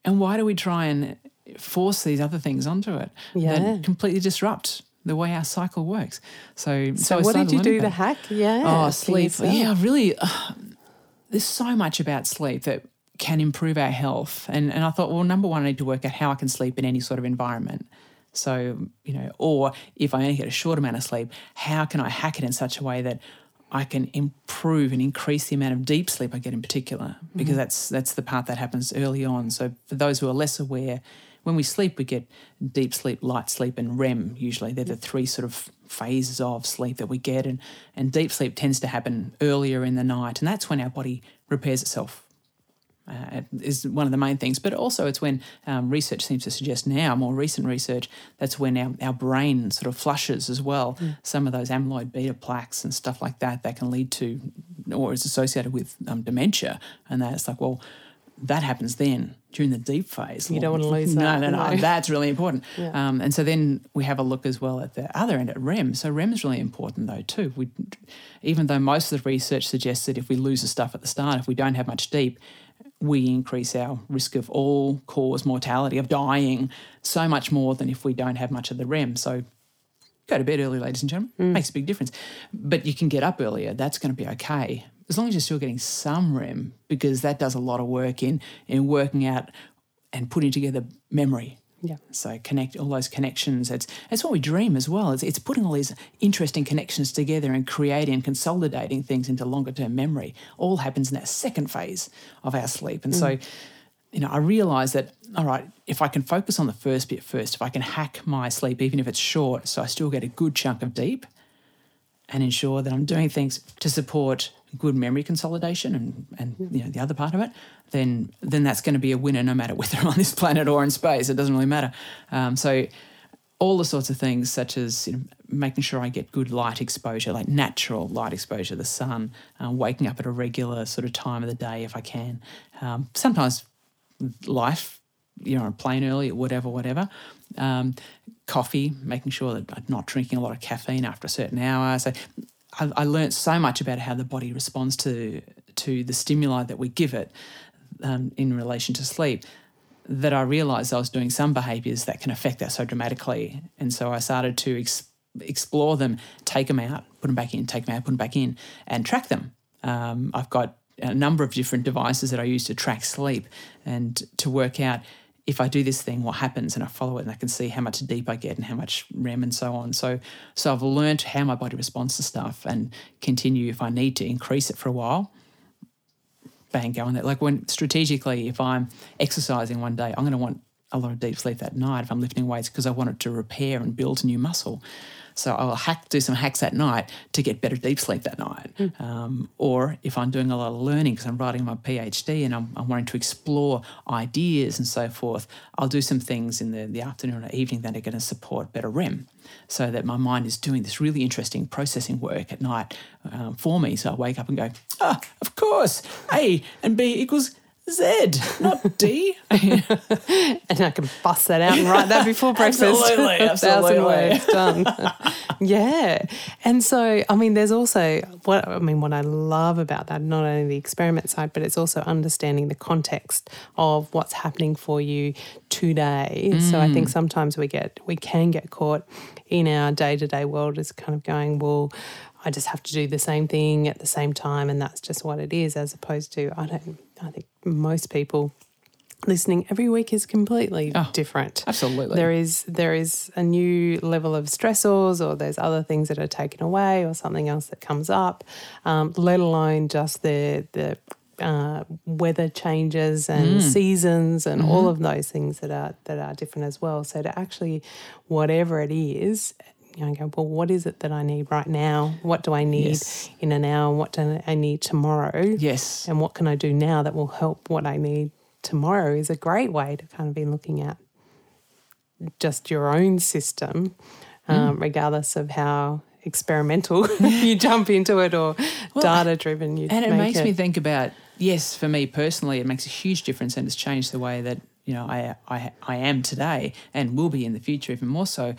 And why do we try and force these other things onto it Yeah. that completely disrupt the way our cycle works? So, So, I what did you do to hack? Yeah. Oh, sleep. Yeah, really. Uh, there's so much about sleep that can improve our health. And, and I thought, well, number one, I need to work out how I can sleep in any sort of environment. So, you know, or if I only get a short amount of sleep, how can I hack it in such a way that I can improve and increase the amount of deep sleep I get in particular? Because that's that's the part that happens early on. So for those who are less aware, when we sleep, we get deep sleep, light sleep, and REM. Usually, they're the three sort of phases of sleep that we get, and and deep sleep tends to happen earlier in the night, and that's when our body repairs itself. Uh, is one of the main things, but also it's when um, research seems to suggest now, more recent research, that's when our, our brain sort of flushes as well. Some of those amyloid beta plaques and stuff like that that can lead to, or is associated with um, dementia, and that's like, well, that happens then during the deep phase. You don't wanna lose no, that, No, no, no. That's really important. Yeah. Um, and so then we have a look as well at the other end at REM. So REM is really important though too. We, even though most of the research suggests that if we lose the stuff at the start, if we don't have much deep, we increase our risk of all cause mortality of dying so much more than if we don't have much of the REM. So go to bed early, ladies and gentlemen. Makes a big difference. But you can get up earlier. That's going to be okay as long as you're still getting some REM, because that does a lot of work in in working out and putting together memory. Yeah. So connect all those connections. It's it's what we dream as well. It's, it's putting all these interesting connections together and creating and consolidating things into longer term memory. All happens in that second phase of our sleep. And so, mm. you know, I realize that all right, if I can focus on the first bit first, if I can hack my sleep, even if it's short, so I still get a good chunk of deep, and ensure that I'm doing things to support good memory consolidation and, and you know the other part of it, then then that's going to be a winner no matter whether I'm on this planet or in space. It doesn't really matter. Um, so all the sorts of things such as you know, making sure I get good light exposure, like natural light exposure, the sun, uh, waking up at a regular sort of time of the day if I can. Um, sometimes life, you know, a plane early, whatever, whatever. Um, coffee, making sure that I'm not drinking a lot of caffeine after a certain hour. So I, I learned so much about how the body responds to to the stimuli that we give it um, in relation to sleep that I realized I was doing some behaviors that can affect that so dramatically. And so I started to ex- explore them, take them out, put them back in, take them out, put them back in, and track them. Um, I've got a number of different devices that I use to track sleep and to work out if I do this thing, what happens, and I follow it, and I can see how much deep I get and how much REM and so on. So, so I've learned how my body responds to stuff and continue if I need to increase it for a while bang, go on there. Like when strategically, if I'm exercising one day, I'm going to want a lot of deep sleep that night if I'm lifting weights because I want it to repair and build new muscle. So I'll hack, do some hacks that night to get better deep sleep that night. Um, or if I'm doing a lot of learning because I'm writing my PhD and I'm, I'm wanting to explore ideas and so forth, I'll do some things in the, the afternoon or evening that are going to support better REM so that my mind is doing this really interesting processing work at night um, for me. So I wake up and go, ah, of course, A and B equals Z, not D. And I can bust that out and write that before breakfast. Absolutely, A thousand absolutely. words done. yeah. And so, I mean, there's also what I mean, what I love about that, not only the experiment side, but it's also understanding the context of what's happening for you today. So I think mm. sometimes we get we can get caught in our day to day world as kind of going, well, I just have to do the same thing at the same time, and that's just what it is, as opposed to I don't. I think most people listening every week is completely Oh, different. absolutely. There is there is a new level of stressors, or there's other things that are taken away, or something else that comes up. Um, let alone just the the uh, weather changes and seasons and all of those things that are that are different as well. So to actually, whatever it is. You know, go, well, what is it that I need right now? What do I need Yes. in an hour? What do I need tomorrow? yes. and what can I do now that will help what I need tomorrow is a great way to kind of be looking at just your own system, um, regardless of how experimental you jump into it or data driven you And it make makes it. me think about yes, for me personally, it makes a huge difference, and it's changed the way that you know I I I am today and will be in the future even more so.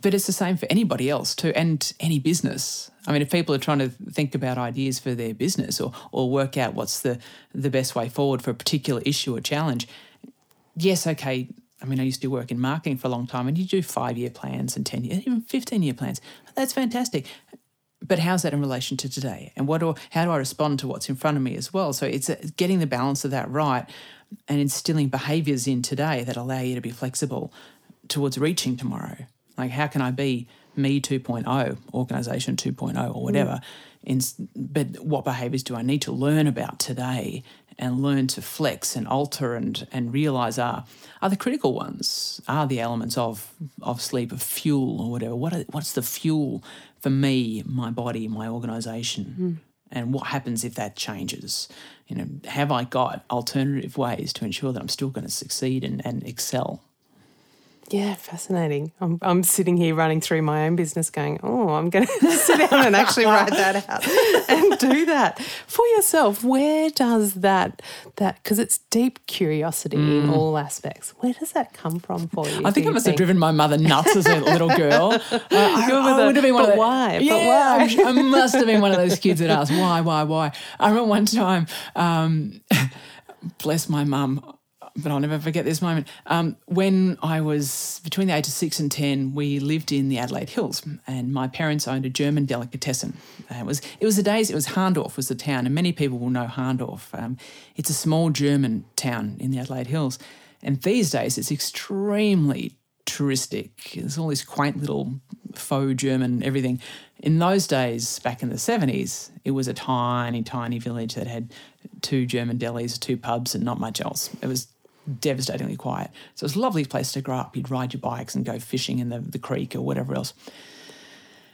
But it's the same for anybody else too, and any business. I mean, if people are trying to think about ideas for their business or or work out what's the the best way forward for a particular issue or challenge, yes, okay. I mean, I used to work in marketing for a long time, and you do five year plans and ten year, even fifteen year plans. That's fantastic. But how's that in relation to today? And what do how do I respond to what's in front of me as well? So it's uh, getting the balance of that right, and instilling behaviours in today that allow you to be flexible towards reaching tomorrow. Like, how can I be me 2.0, organization 2.0, or whatever? Mm. In, but what behaviors do I need to learn about today and learn to flex and alter and, and realize are, are the critical ones, are the elements of, of sleep, of fuel or whatever? What are, what's the fuel for me, my body, my organization? Mm. And what happens if that changes? You know, have I got alternative ways to ensure that I'm still going to succeed and, and excel? Yeah, fascinating. I'm, I'm sitting here running through my own business going, oh, I'm going to sit down and actually write that out and do that for yourself. Where does that, that because it's deep curiosity mm. in all aspects, where does that come from for you? I think I must think? have driven my mother nuts as a little girl. Uh, I, I would have been one but of the, why? Yeah, but why? I must have been one of those kids that asked, why, why, why? I remember one time, um, bless my mum, but I'll never forget this moment. Um, when I was between the ages of six and ten, we lived in the Adelaide Hills, and my parents owned a German delicatessen. Uh, it was it was the days. It was Hahndorf was the town, and many people will know Hahndorf. Um, it's a small German town in the Adelaide Hills, and these days it's extremely touristic. There's all this quaint little faux German everything. In those days, back in the 70s, it was a tiny, tiny village that had two German delis, two pubs, and not much else. It was devastatingly quiet. So it was a lovely place to grow up. You'd ride your bikes and go fishing in the, the creek or whatever else.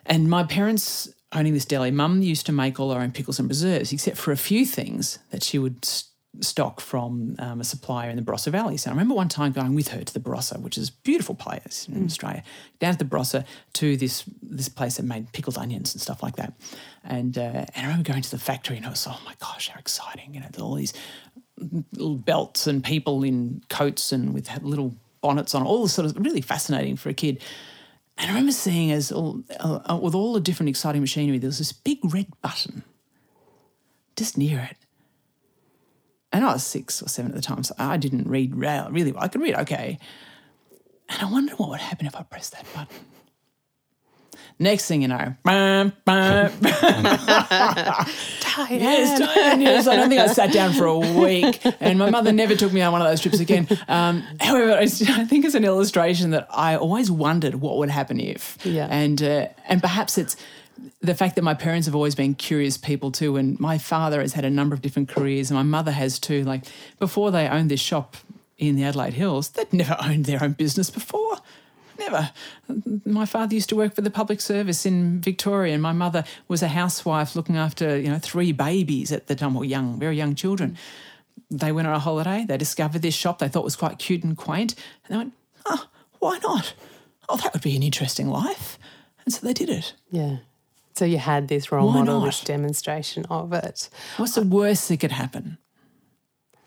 And my parents owning this deli, mum used to make all her own pickles and preserves, except for a few things that she would st- stock from um, a supplier in the Barossa Valley. So I remember one time going with her to the Barossa, which is a beautiful place in mm. Australia, down to the Barossa to this this place that made pickled onions and stuff like that. And uh, and I remember going to the factory and I was, oh my gosh, how exciting! You know, all these belts and people in coats and with little bonnets on, all the sort of really fascinating for a kid. And I remember seeing as all, uh, with all the different exciting machinery, there was this big red button just near it. And I was six or seven at the time, so I didn't read really well. I could read okay. And I wondered what would happen if I pressed that button. Next thing you know, bam, bam. Dianne. Yes, Dianne. Yes, I don't think I sat down for a week, and my mother never took me on one of those trips again. Um, however, I think it's an illustration that I always wondered what would happen if. Yeah. And uh, and perhaps it's the fact that my parents have always been curious people too, and my father has had a number of different careers, and my mother has too. Like before they owned this shop in the Adelaide Hills, they'd never owned their own business before. Never. My father used to work for the public service in Victoria, and my mother was a housewife looking after, you know, three babies at the time, or young, very young children. They went on a holiday. They discovered this shop they thought was quite cute and quaint, and they went, "Oh, why not? Oh, that would be an interesting life." And so they did it. Yeah. So you had this role why model, not? this demonstration of it. What's the worst that could happen?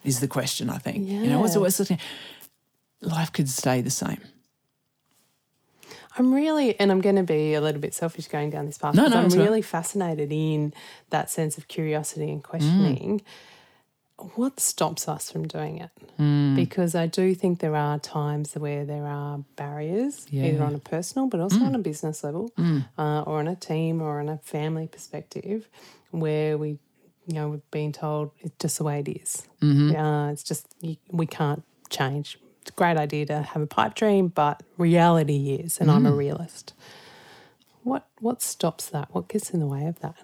Is the question I think. Yeah. You know, what's the worst thing? Life could stay the same. I'm really, and I'm going to be a little bit selfish going down this path. No, no, I'm really fascinated in that sense of curiosity and questioning. Mm. What stops us from doing it? Mm. Because I do think there are times where there are barriers, yeah. either on a personal but also mm. on a business level, mm. uh, or on a team or on a family perspective, where we, you know, we've been told it's just the way it is. Mm-hmm. Uh, it's just you, we can't change great idea to have a pipe dream, but reality is, and mm. I'm a mm. realist. What what stops that? What gets in the way of that?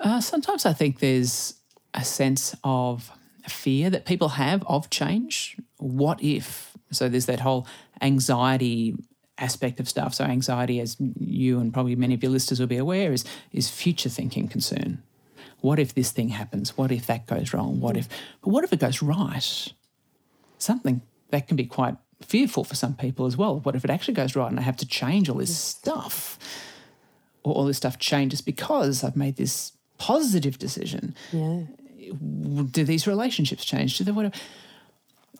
Uh, sometimes I think there's a sense of fear that people have of change. What if? So there's that whole anxiety aspect of stuff. So anxiety, as you and probably many of your listeners will be aware, is is future thinking concern. What if this thing happens? What if that goes wrong? What if? But what if it goes right? Something that can be quite fearful for some people as well. What if it actually goes right and I have to change all this stuff? Or all this stuff changes because I've made this positive decision. Yeah. Do these relationships change? Do they whatever?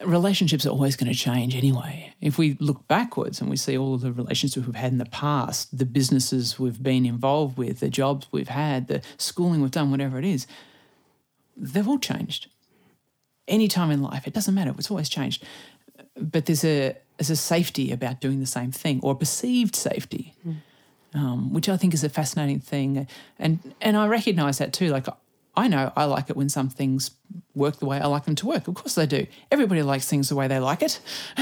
relationships are always going to change anyway. If we look backwards and we see all of the relationships we've had in the past, the businesses we've been involved with, the jobs we've had, the schooling we've done, whatever it is, they've all changed. Any time in life, it doesn't matter, it's always changed. But there's a there's a safety about doing the same thing or perceived safety. Mm. Um, which I think is a fascinating thing, and and I recognise that too. Like I know I like it when some things work the way I like them to work. Of course they do. Everybody likes things the way they like it.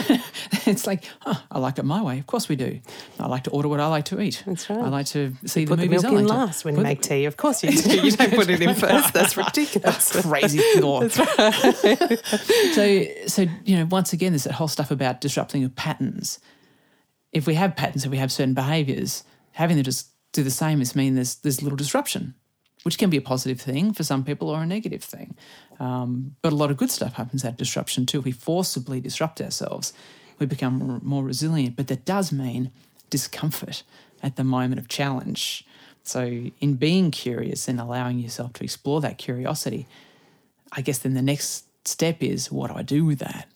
it's like, oh, I like it my way. Of course we do. I like to order what I like to eat. That's right. I like to see you the put movies the I milk in like last to. when you make tea. Of course you do. You don't put it in first. That's ridiculous. crazy thought. so, so you know, once again, there's that whole stuff about disrupting of patterns. If we have patterns, if we have certain behaviours, having them just do the same is mean there's there's little disruption, which can be a positive thing for some people or a negative thing. Um, but a lot of good stuff happens out of disruption too. We forcibly disrupt ourselves, we become more- more resilient. But that does mean discomfort at the moment of challenge. So, in being curious and allowing yourself to explore that curiosity, I guess then the next step is what do I do with that?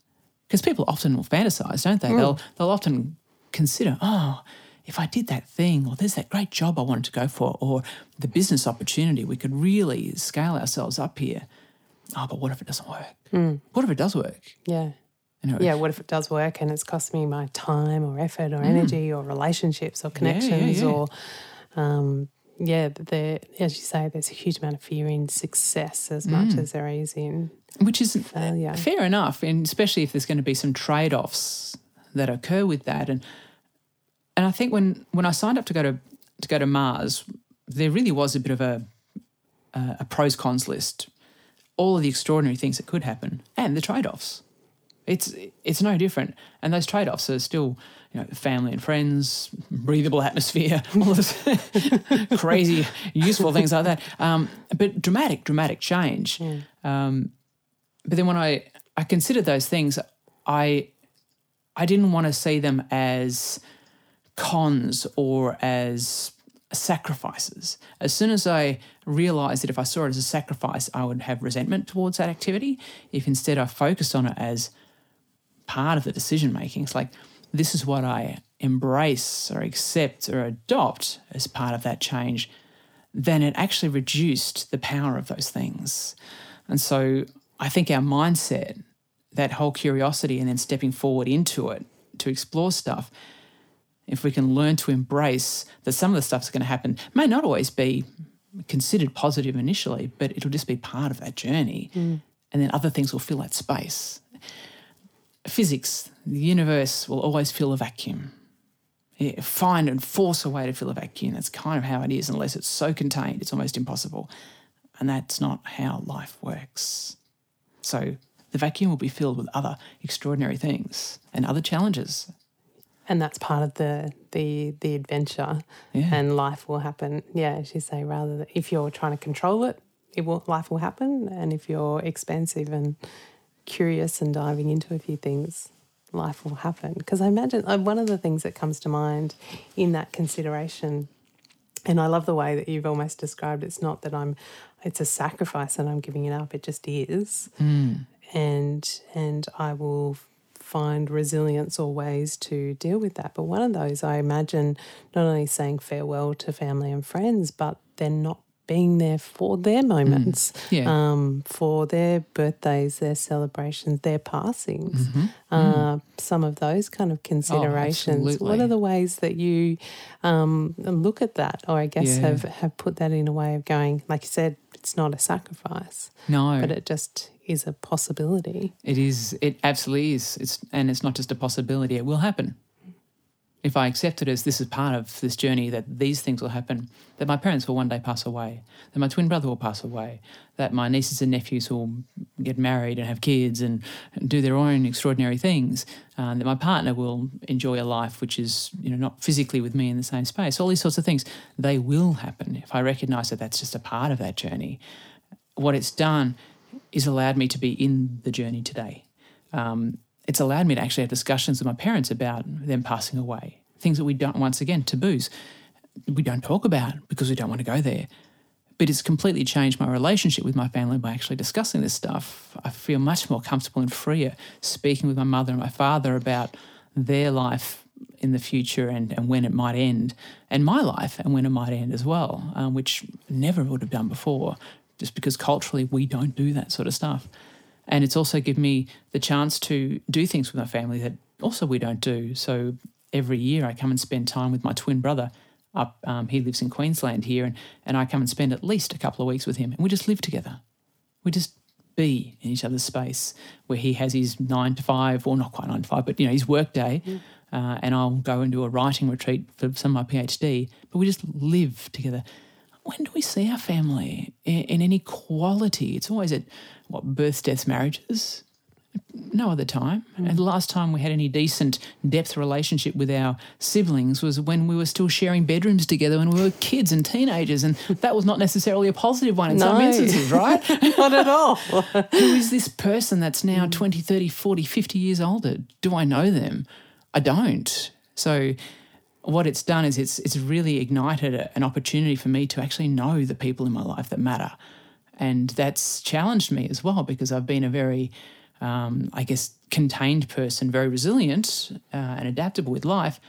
Because people often will fantasize, don't they? They'll they'll often consider, oh, if I did that thing, or there's that great job I wanted to go for, or the business opportunity, we could really scale ourselves up here. Oh, but what if it doesn't work? Hmm. What if it does work? Yeah. You know, Yeah, what if it does work and it's cost me my time or effort or energy hmm. or relationships or connections yeah. or, um, yeah, but there, as you say, there's a huge amount of fear in success as hmm. much as there is in which is failure. fair enough, and especially if there's going to be some trade-offs that occur with that. And and I think when when I signed up to go to to go to Mars, there really was a bit of a a, a pros cons list, all of the extraordinary things that could happen, and the trade-offs. It's it's no different, and those trade-offs are still, you know, family and friends, breathable atmosphere, all this crazy, useful things like that. Um, but dramatic, dramatic change. Um, but then when I I considered those things, I I didn't want to see them as cons or as sacrifices. As soon as I realized that if I saw it as a sacrifice, I would have resentment towards that activity. If instead I focused on it as part of the decision making, it's like this is what I embrace or accept or adopt as part of that change, then it actually reduced the power of those things. And so I think our mindset, that whole curiosity and then stepping forward into it to explore stuff, if we can learn to embrace that some of the stuff stuff's going to happen, may not always be considered positive initially, but it'll just be part of that journey. Mm. And then other things will fill that space. Physics, the universe will always fill a vacuum. Yeah, find and force a way to fill a vacuum. That's kind of how it is, unless it's so contained, it's almost impossible. And that's not how life works. So the vacuum will be filled with other extraordinary things and other challenges. And that's part of the the the adventure. Yeah. and life will happen. Yeah as you say rather than if you're trying to control it it will life will happen. And if you're expansive and curious and diving into a few things life will happen. Because i imagine uh, one of the things that comes to mind in that consideration and i love the way that you've almost described it's not that i'm it's a sacrifice and i'm giving it up it just is. And and I will find resilience or ways to deal with that. But one of those, I imagine, not only saying farewell to family and friends, but then not being there for their moments, Yeah. um, for their birthdays, their celebrations, their passings. Uh, Some of those kind of considerations. what are the ways that you um, look at that, or I guess Yeah. have have put that in a way of going, like you said, it's not a sacrifice, No, but it just is a possibility. It is. It absolutely is. It's and it's not just a possibility. It will happen. If I accept it as this is part of this journey, that these things will happen, that my parents will one day pass away, that my twin brother will pass away, that my nieces and nephews will get married and have kids and, and do their own extraordinary things, uh, that my partner will enjoy a life which is you know not physically with me in the same space. All these sorts of things, they will happen if I recognise that that's just a part of that journey. What it's done is allowed me to be in the journey today. Um, it's allowed me to actually have discussions with my parents about them passing away. Things that we don't, once again, taboos. We don't talk about because we don't want to go there. but it's completely changed my relationship with my family by actually discussing this stuff. I feel much more comfortable and freer speaking with my mother and my father about their life in the future and, and when it might end, and my life and when it might end as well, um, which never would have done before, just because culturally we don't do that sort of stuff. And it's also given me the chance to do things with my family that also we don't do. So every year I come and spend time with my twin brother. Up, um, he lives in Queensland here, and, and I come and spend at least a couple of weeks with him, and we just live together. We just be in each other's space where he has his nine to five, or not quite nine to five, but you know his work day, mm. uh, and I'll go and do a writing retreat for some of my PhD. But we just live together. When do we see our family in, in any quality? It's always at what births, deaths, marriages no other time. Mm. And the last time we had any decent depth relationship with our siblings was when we were still sharing bedrooms together when we were kids and teenagers. And that was not necessarily a positive one in no. some instances, right? not at all. Who is this person that's now mm. 20, 30, 40, 50 years older? Do I know them? I don't. So what it's done is it's it's really ignited an opportunity for me to actually know the people in my life that matter. And that's challenged me as well because I've been a very um, I guess, contained person, very resilient uh, and adaptable with life,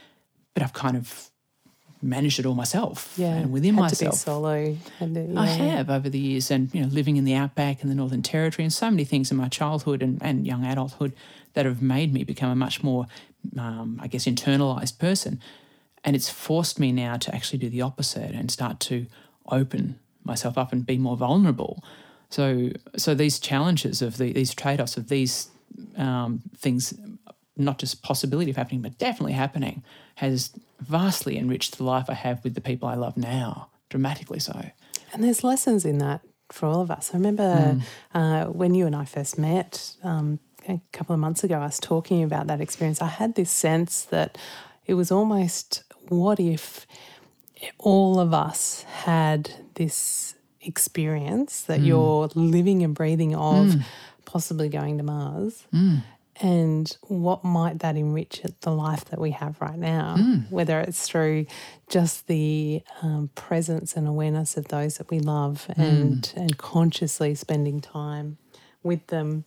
but I've kind of managed it all myself. Yeah, and within had myself, to be solo. To, yeah. I have over the years, and you know, living in the outback and the Northern Territory, and so many things in my childhood and, and young adulthood that have made me become a much more, um, I guess, internalized person. And it's forced me now to actually do the opposite and start to open myself up and be more vulnerable. So, so these challenges of the, these trade offs of these um, things, not just possibility of happening, but definitely happening, has vastly enriched the life I have with the people I love now, dramatically so. And there's lessons in that for all of us. I remember mm. uh, when you and I first met um, a couple of months ago, I was talking about that experience. I had this sense that it was almost what if all of us had this experience that mm. you're living and breathing of, mm. possibly going to Mars. Mm. And what might that enrich the life that we have right now? Mm. Whether it's through just the um, presence and awareness of those that we love, mm. and and consciously spending time with them,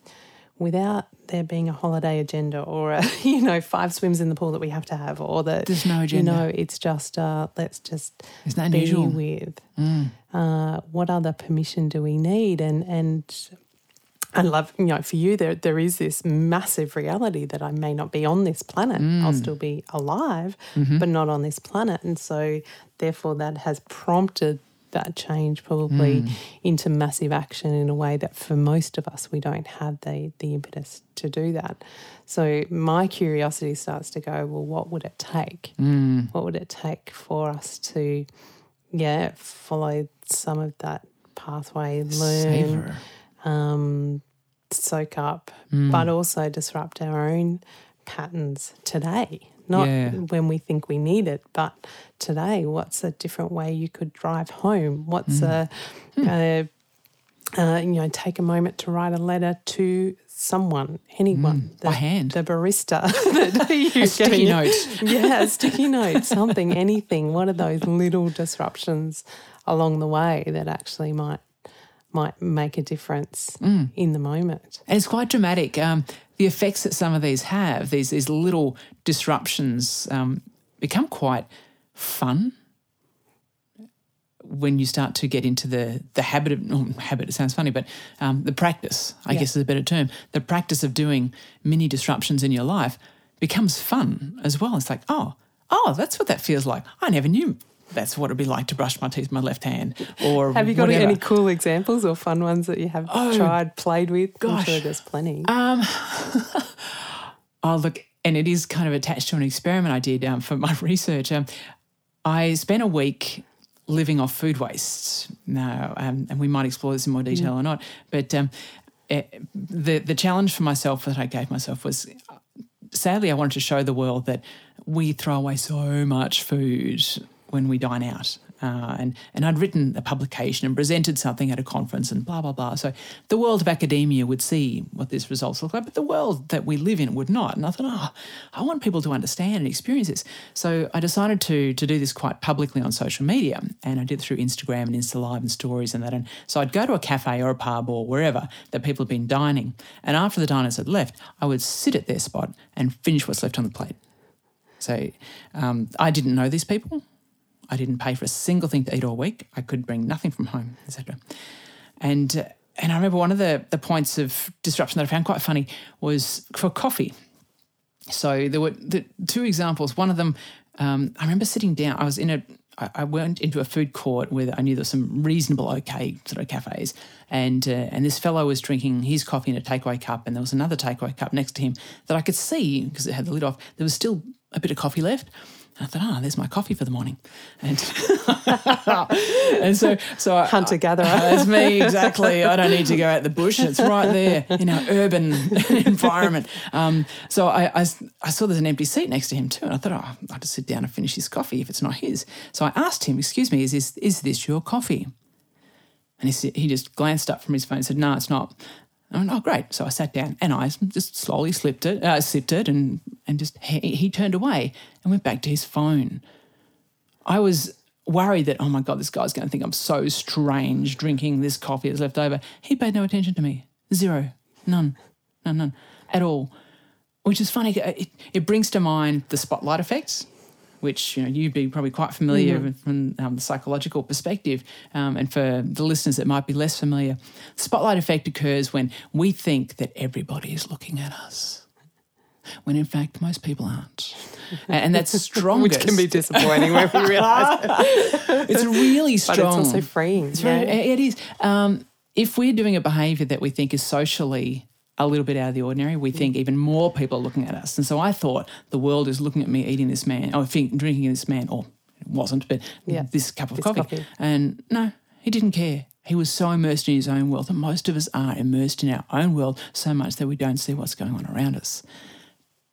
without there being a holiday agenda or a you know five swims in the pool that we have to have or that there's no agenda. You know, it's just uh, let's just Isn't that be unusual? with. Mm. Uh, what other permission do we need? And and I love you know for you there there is this massive reality that I may not be on this planet. Mm. I'll still be alive, mm-hmm. but not on this planet, and so therefore that has prompted that change probably mm. into massive action in a way that for most of us we don't have the the impetus to do that. So my curiosity starts to go, well, what would it take? Mm. What would it take for us to, yeah, follow some of that pathway, learn, um, soak up, mm. but also disrupt our own patterns today not yeah. when we think we need it, but today. What's a different way you could drive home? What's mm. a, mm. a uh, you know, take a moment to write a letter to someone, anyone, mm, the, by hand, the barista, a sticky note, yeah, sticky note, something, anything. What are those little disruptions along the way that actually might might make a difference mm. in the moment? And it's quite dramatic. Um, the effects that some of these have, these these little disruptions, um, become quite fun when you start to get into the the habit of oh, habit. It sounds funny, but um, the practice, I yeah. guess, is a better term. The practice of doing mini disruptions in your life becomes fun as well. It's like, oh, oh, that's what that feels like. I never knew that's what it'd be like to brush my teeth with my left hand. Or have you got whatever. any cool examples or fun ones that you have oh, tried, played with? Gosh, I'm sure there's plenty. Um, oh look, and it is kind of attached to an experiment I did um, for my research. Um, I spent a week living off food waste. Now, um, and we might explore this in more detail mm. or not, but um, it, eh, the the challenge for myself that I gave myself was sadly I wanted to show the world that we throw away so much food when we dine out. Uh, and, and I'd written a publication and presented something at a conference and blah, blah, blah. So the world of academia would see what these results look like, but the world that we live in would not. And I thought, oh, I want people to understand and experience this. So I decided to, to do this quite publicly on social media. And I did it through Instagram and Insta Live and stories and that. And so I'd go to a cafe or a pub or wherever that people had been dining. And after the diners had left, I would sit at their spot and finish what's left on the plate. So um, I didn't know these people. I didn't pay for a single thing to eat all week. I could bring nothing from home, etc. And uh, and I remember one of the the points of disruption that I found quite funny was for coffee. So there were the two examples. One of them, um, I remember sitting down. I was in a. I went into a food court where I knew there were some reasonable, okay sort of cafes, and uh, and this fellow was drinking his coffee in a takeaway cup, and there was another takeaway cup next to him that I could see because it had the lid off. There was still a bit of coffee left, I thought, ah, oh, there's my coffee for the morning, and and so so hunter gatherer. that's me exactly. I don't need to go out the bush; it's right there in our urban environment. Um, so I, I, I saw there's an empty seat next to him too, and I thought, oh, I'll just sit down and finish his coffee if it's not his. So I asked him, "Excuse me, is this is this your coffee?" And he he just glanced up from his phone and said, "No, it's not." I went, oh, great. So I sat down and I just slowly slipped it, uh, sipped it, and, and just he, he turned away and went back to his phone. I was worried that, oh my God, this guy's going to think I'm so strange drinking this coffee that's left over. He paid no attention to me. Zero. None. None, none at all. Which is funny. It, it brings to mind the spotlight effects which you know you'd be probably quite familiar mm-hmm. from um, the psychological perspective. Um, and for the listeners that might be less familiar, the spotlight effect occurs when we think that everybody is looking at us, when in fact most people aren't. And that's strongest. Which can be disappointing when we realise it's really strong. But it's also freeing. It's very, it is. Um, if we're doing a behaviour that we think is socially a little bit out of the ordinary, we think even more people are looking at us. And so I thought the world is looking at me eating this man, or think, drinking this man, or it wasn't, but yeah, this cup of coffee. coffee. And no, he didn't care. He was so immersed in his own world, and most of us are immersed in our own world so much that we don't see what's going on around us.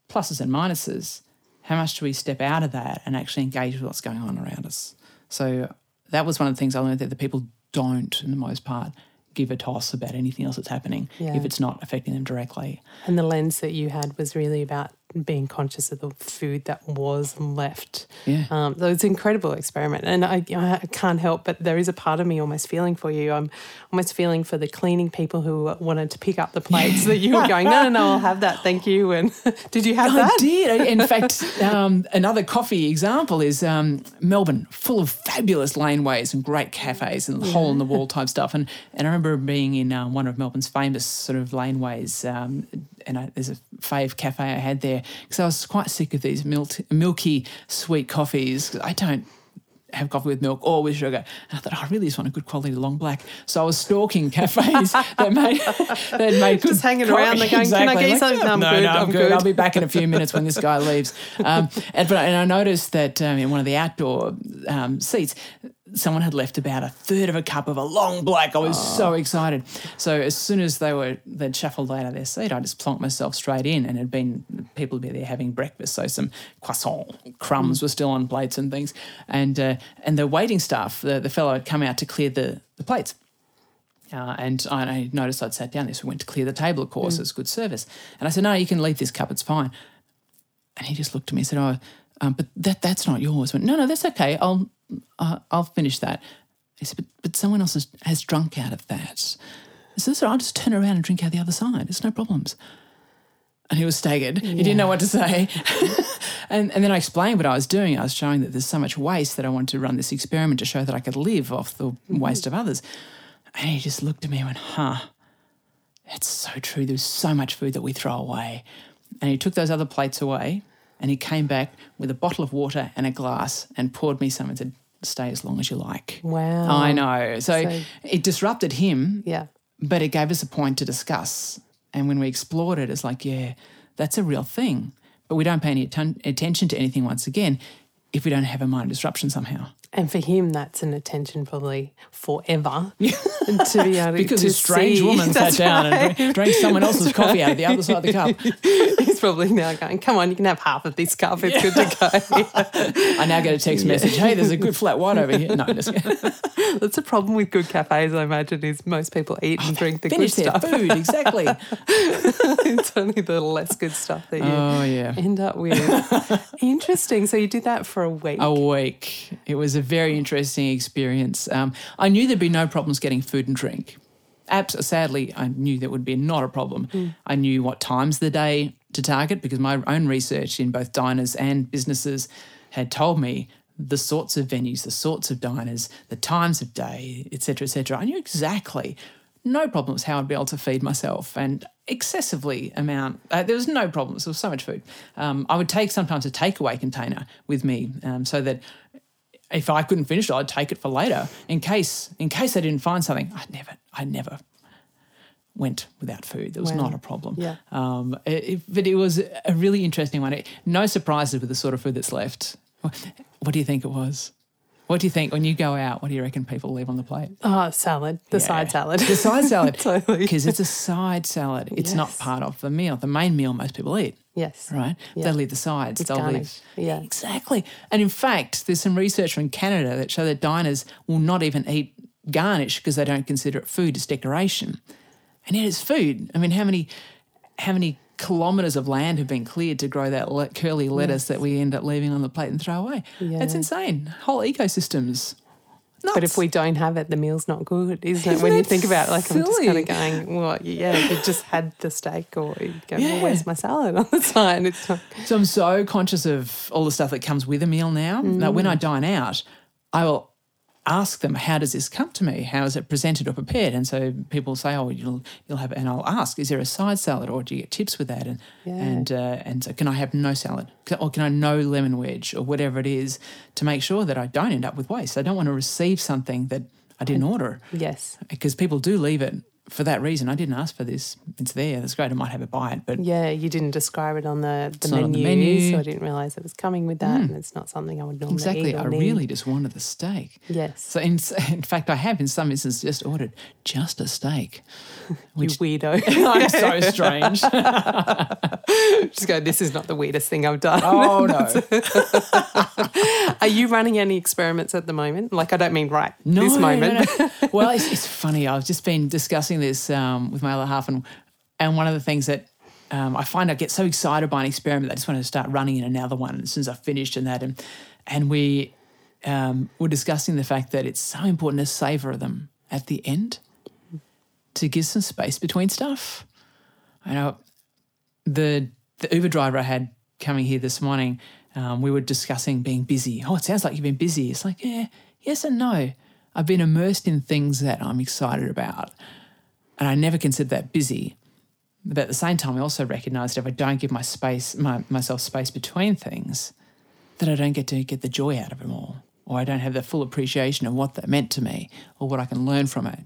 Pluses and minuses. How much do we step out of that and actually engage with what's going on around us? So that was one of the things I learned that the people don't, in the most part, give a toss about anything else that's happening yeah. if it's not affecting them directly. And the lens that you had was really about being conscious of the food that was left. Yeah. Um, so it's an incredible experiment. And I, I can't help but there is a part of me almost feeling for you. I'm almost feeling for the cleaning people who wanted to pick up the plates that you were going, no, no, no, I'll have that. Thank you. And did you have I that? I did. In fact, um, another coffee example is um, Melbourne, full of fabulous laneways and great cafes and yeah. hole in the wall type stuff. And, and I remember being in uh, one of Melbourne's famous sort of laneways um, and I, there's a fave cafe I had there because I was quite sick of these milky sweet coffees. I don't have coffee with milk or with sugar. And I thought, oh, I really just want a good quality long black. So I was stalking cafes that made that made just hanging coffee. around. They're going, exactly. can I get something? No, I'm no, good. No, I'm, I'm good. good. I'll be back in a few minutes when this guy leaves. Um, and, but, and I noticed that um, in one of the outdoor um, seats, someone had left about a third of a cup of a long black. I was oh. so excited. So as soon as they were they'd shuffled out of their seat, I just plonked myself straight in, and had been people be there having breakfast. So some croissant crumbs mm. were still on plates and things, and uh, and the waiting staff, the, the fellow had come out to clear the the plates. Uh, and I noticed I'd sat down there, so we went to clear the table, of course, mm. it's good service. And I said, No, you can leave this cup, it's fine. And he just looked at me and said, Oh, um, but that that's not yours. I went, no, no, that's okay. I'll uh, I'll finish that. He said, but, but someone else has, has drunk out of that. I said, I'll just turn around and drink out the other side. It's no problems. And he was staggered. Yeah. He didn't know what to say. and, and then I explained what I was doing. I was showing that there's so much waste that I wanted to run this experiment to show that I could live off the mm-hmm. waste of others. And he just looked at me and went, huh, it's so true. There's so much food that we throw away. And he took those other plates away and he came back with a bottle of water and a glass and poured me some and said, Stay as long as you like. Wow. I know. So, so it disrupted him. Yeah. But it gave us a point to discuss. And when we explored it, it's like, yeah, that's a real thing. But we don't pay any attention to anything once again if we don't have a mind disruption somehow. And for him, that's an attention probably forever to be able to Because to a strange see- woman sat down and right. drank, drank someone else's coffee out of the other side of the cup. He's probably now going, come on, you can have half of this cup. It's good to go. I now get a text message, hey, there's a good flat white over here. No, just That's the problem with good cafes, I imagine, is most people eat and oh, drink the good stuff. food, exactly. it's only the less good stuff that you Oh, yeah. end up with. Interesting. So you did that for a week. a week. It was a very interesting experience. Um, I knew there'd be no problems getting food and drink. Abs- sadly, I knew that would be not a problem. I knew what times of the day to target because my own research in both diners and businesses had told me the sorts of venues, the sorts of diners, the times of day, etc., etc. I knew exactly, no problems how I'd be able to feed myself and excessively amount. Uh, there was no problems. There was so much food. Um, I would take sometimes a takeaway container with me um, so that if I couldn't finish it, I'd take it for later in case in case I didn't find something. I never I never went without food. There was Wow. not a problem. Yeah. Um, it, it- but it was a really interesting one. It, no surprises with the sort of food that's left. What do you think it was? What do you think when you go out? What do you reckon people leave on the plate? Oh, salad, the Yeah. side salad. The side salad. Totally. Because it's a side salad. It's not part of the meal. The main meal most people eat yes. right? Yeah. They leave the sides. It's They'll garnish, leave. yeah. exactly. And in fact, there's some research from Canada that show that diners will not even eat garnish because they don't consider it food; it's decoration. And yet, it's food. I mean, how many, how many kilometers of land have been cleared to grow that le- curly lettuce that we end up leaving on the plate and throw away? Yeah. That's insane. Whole ecosystems. Nuts. But if we don't have it, the meal's not good, isn't it? Isn't when you think about it, like I'm just kind of going, well, yeah, you just had the steak, or you go, Yeah. well, where's my salad on the side? It's not, So I'm so conscious of all the stuff that comes with a meal now. That when I Mm. dine out, I will ask them, "How does this come to me? How is it presented or prepared?" And so people say, "Oh, you'll you'll have," and I'll ask, "Is there a side salad, or do you get chips with that?" And Yeah. and uh, and so, can I have no salad, or can I no lemon wedge, or whatever it is, to make sure that I don't end up with waste. I don't want to receive something that I didn't order yes, because people do leave it for that reason. I didn't ask for this. It's there. That's great. I might have a bite, but yeah, you didn't describe it on the, the, not on menu, the menu. so I didn't realise it was coming with that, and hmm. it's not something I would normally exactly, I need. really just wanted the steak. yes, So in, in fact, I have in some instances just ordered just a steak. you Which weirdo. I'm so strange. just go. This is not the weirdest thing I've done. oh no, Are you running any experiments at the moment? Like, I don't mean right no, this no, moment. no. Well, it's, it's funny. I've just been discussing this um, with my other half, and and one of the things that um, I find I get so excited by an experiment I just want to start running in another one as soon as I've finished and that, and and we um, were discussing the fact that it's so important to savor them at the end to give some space between stuff. I know the the Uber driver I had coming here this morning, um, we were discussing being busy. Oh, it sounds like you've been busy. It's like, yeah, yes and no. I've been immersed in things that I'm excited about, and I never considered that busy. But at the same time, I also recognise that if I don't give my space, my, myself space between things, that I don't get to get the joy out of them all, or I don't have the full appreciation of what that meant to me, or what I can learn from it.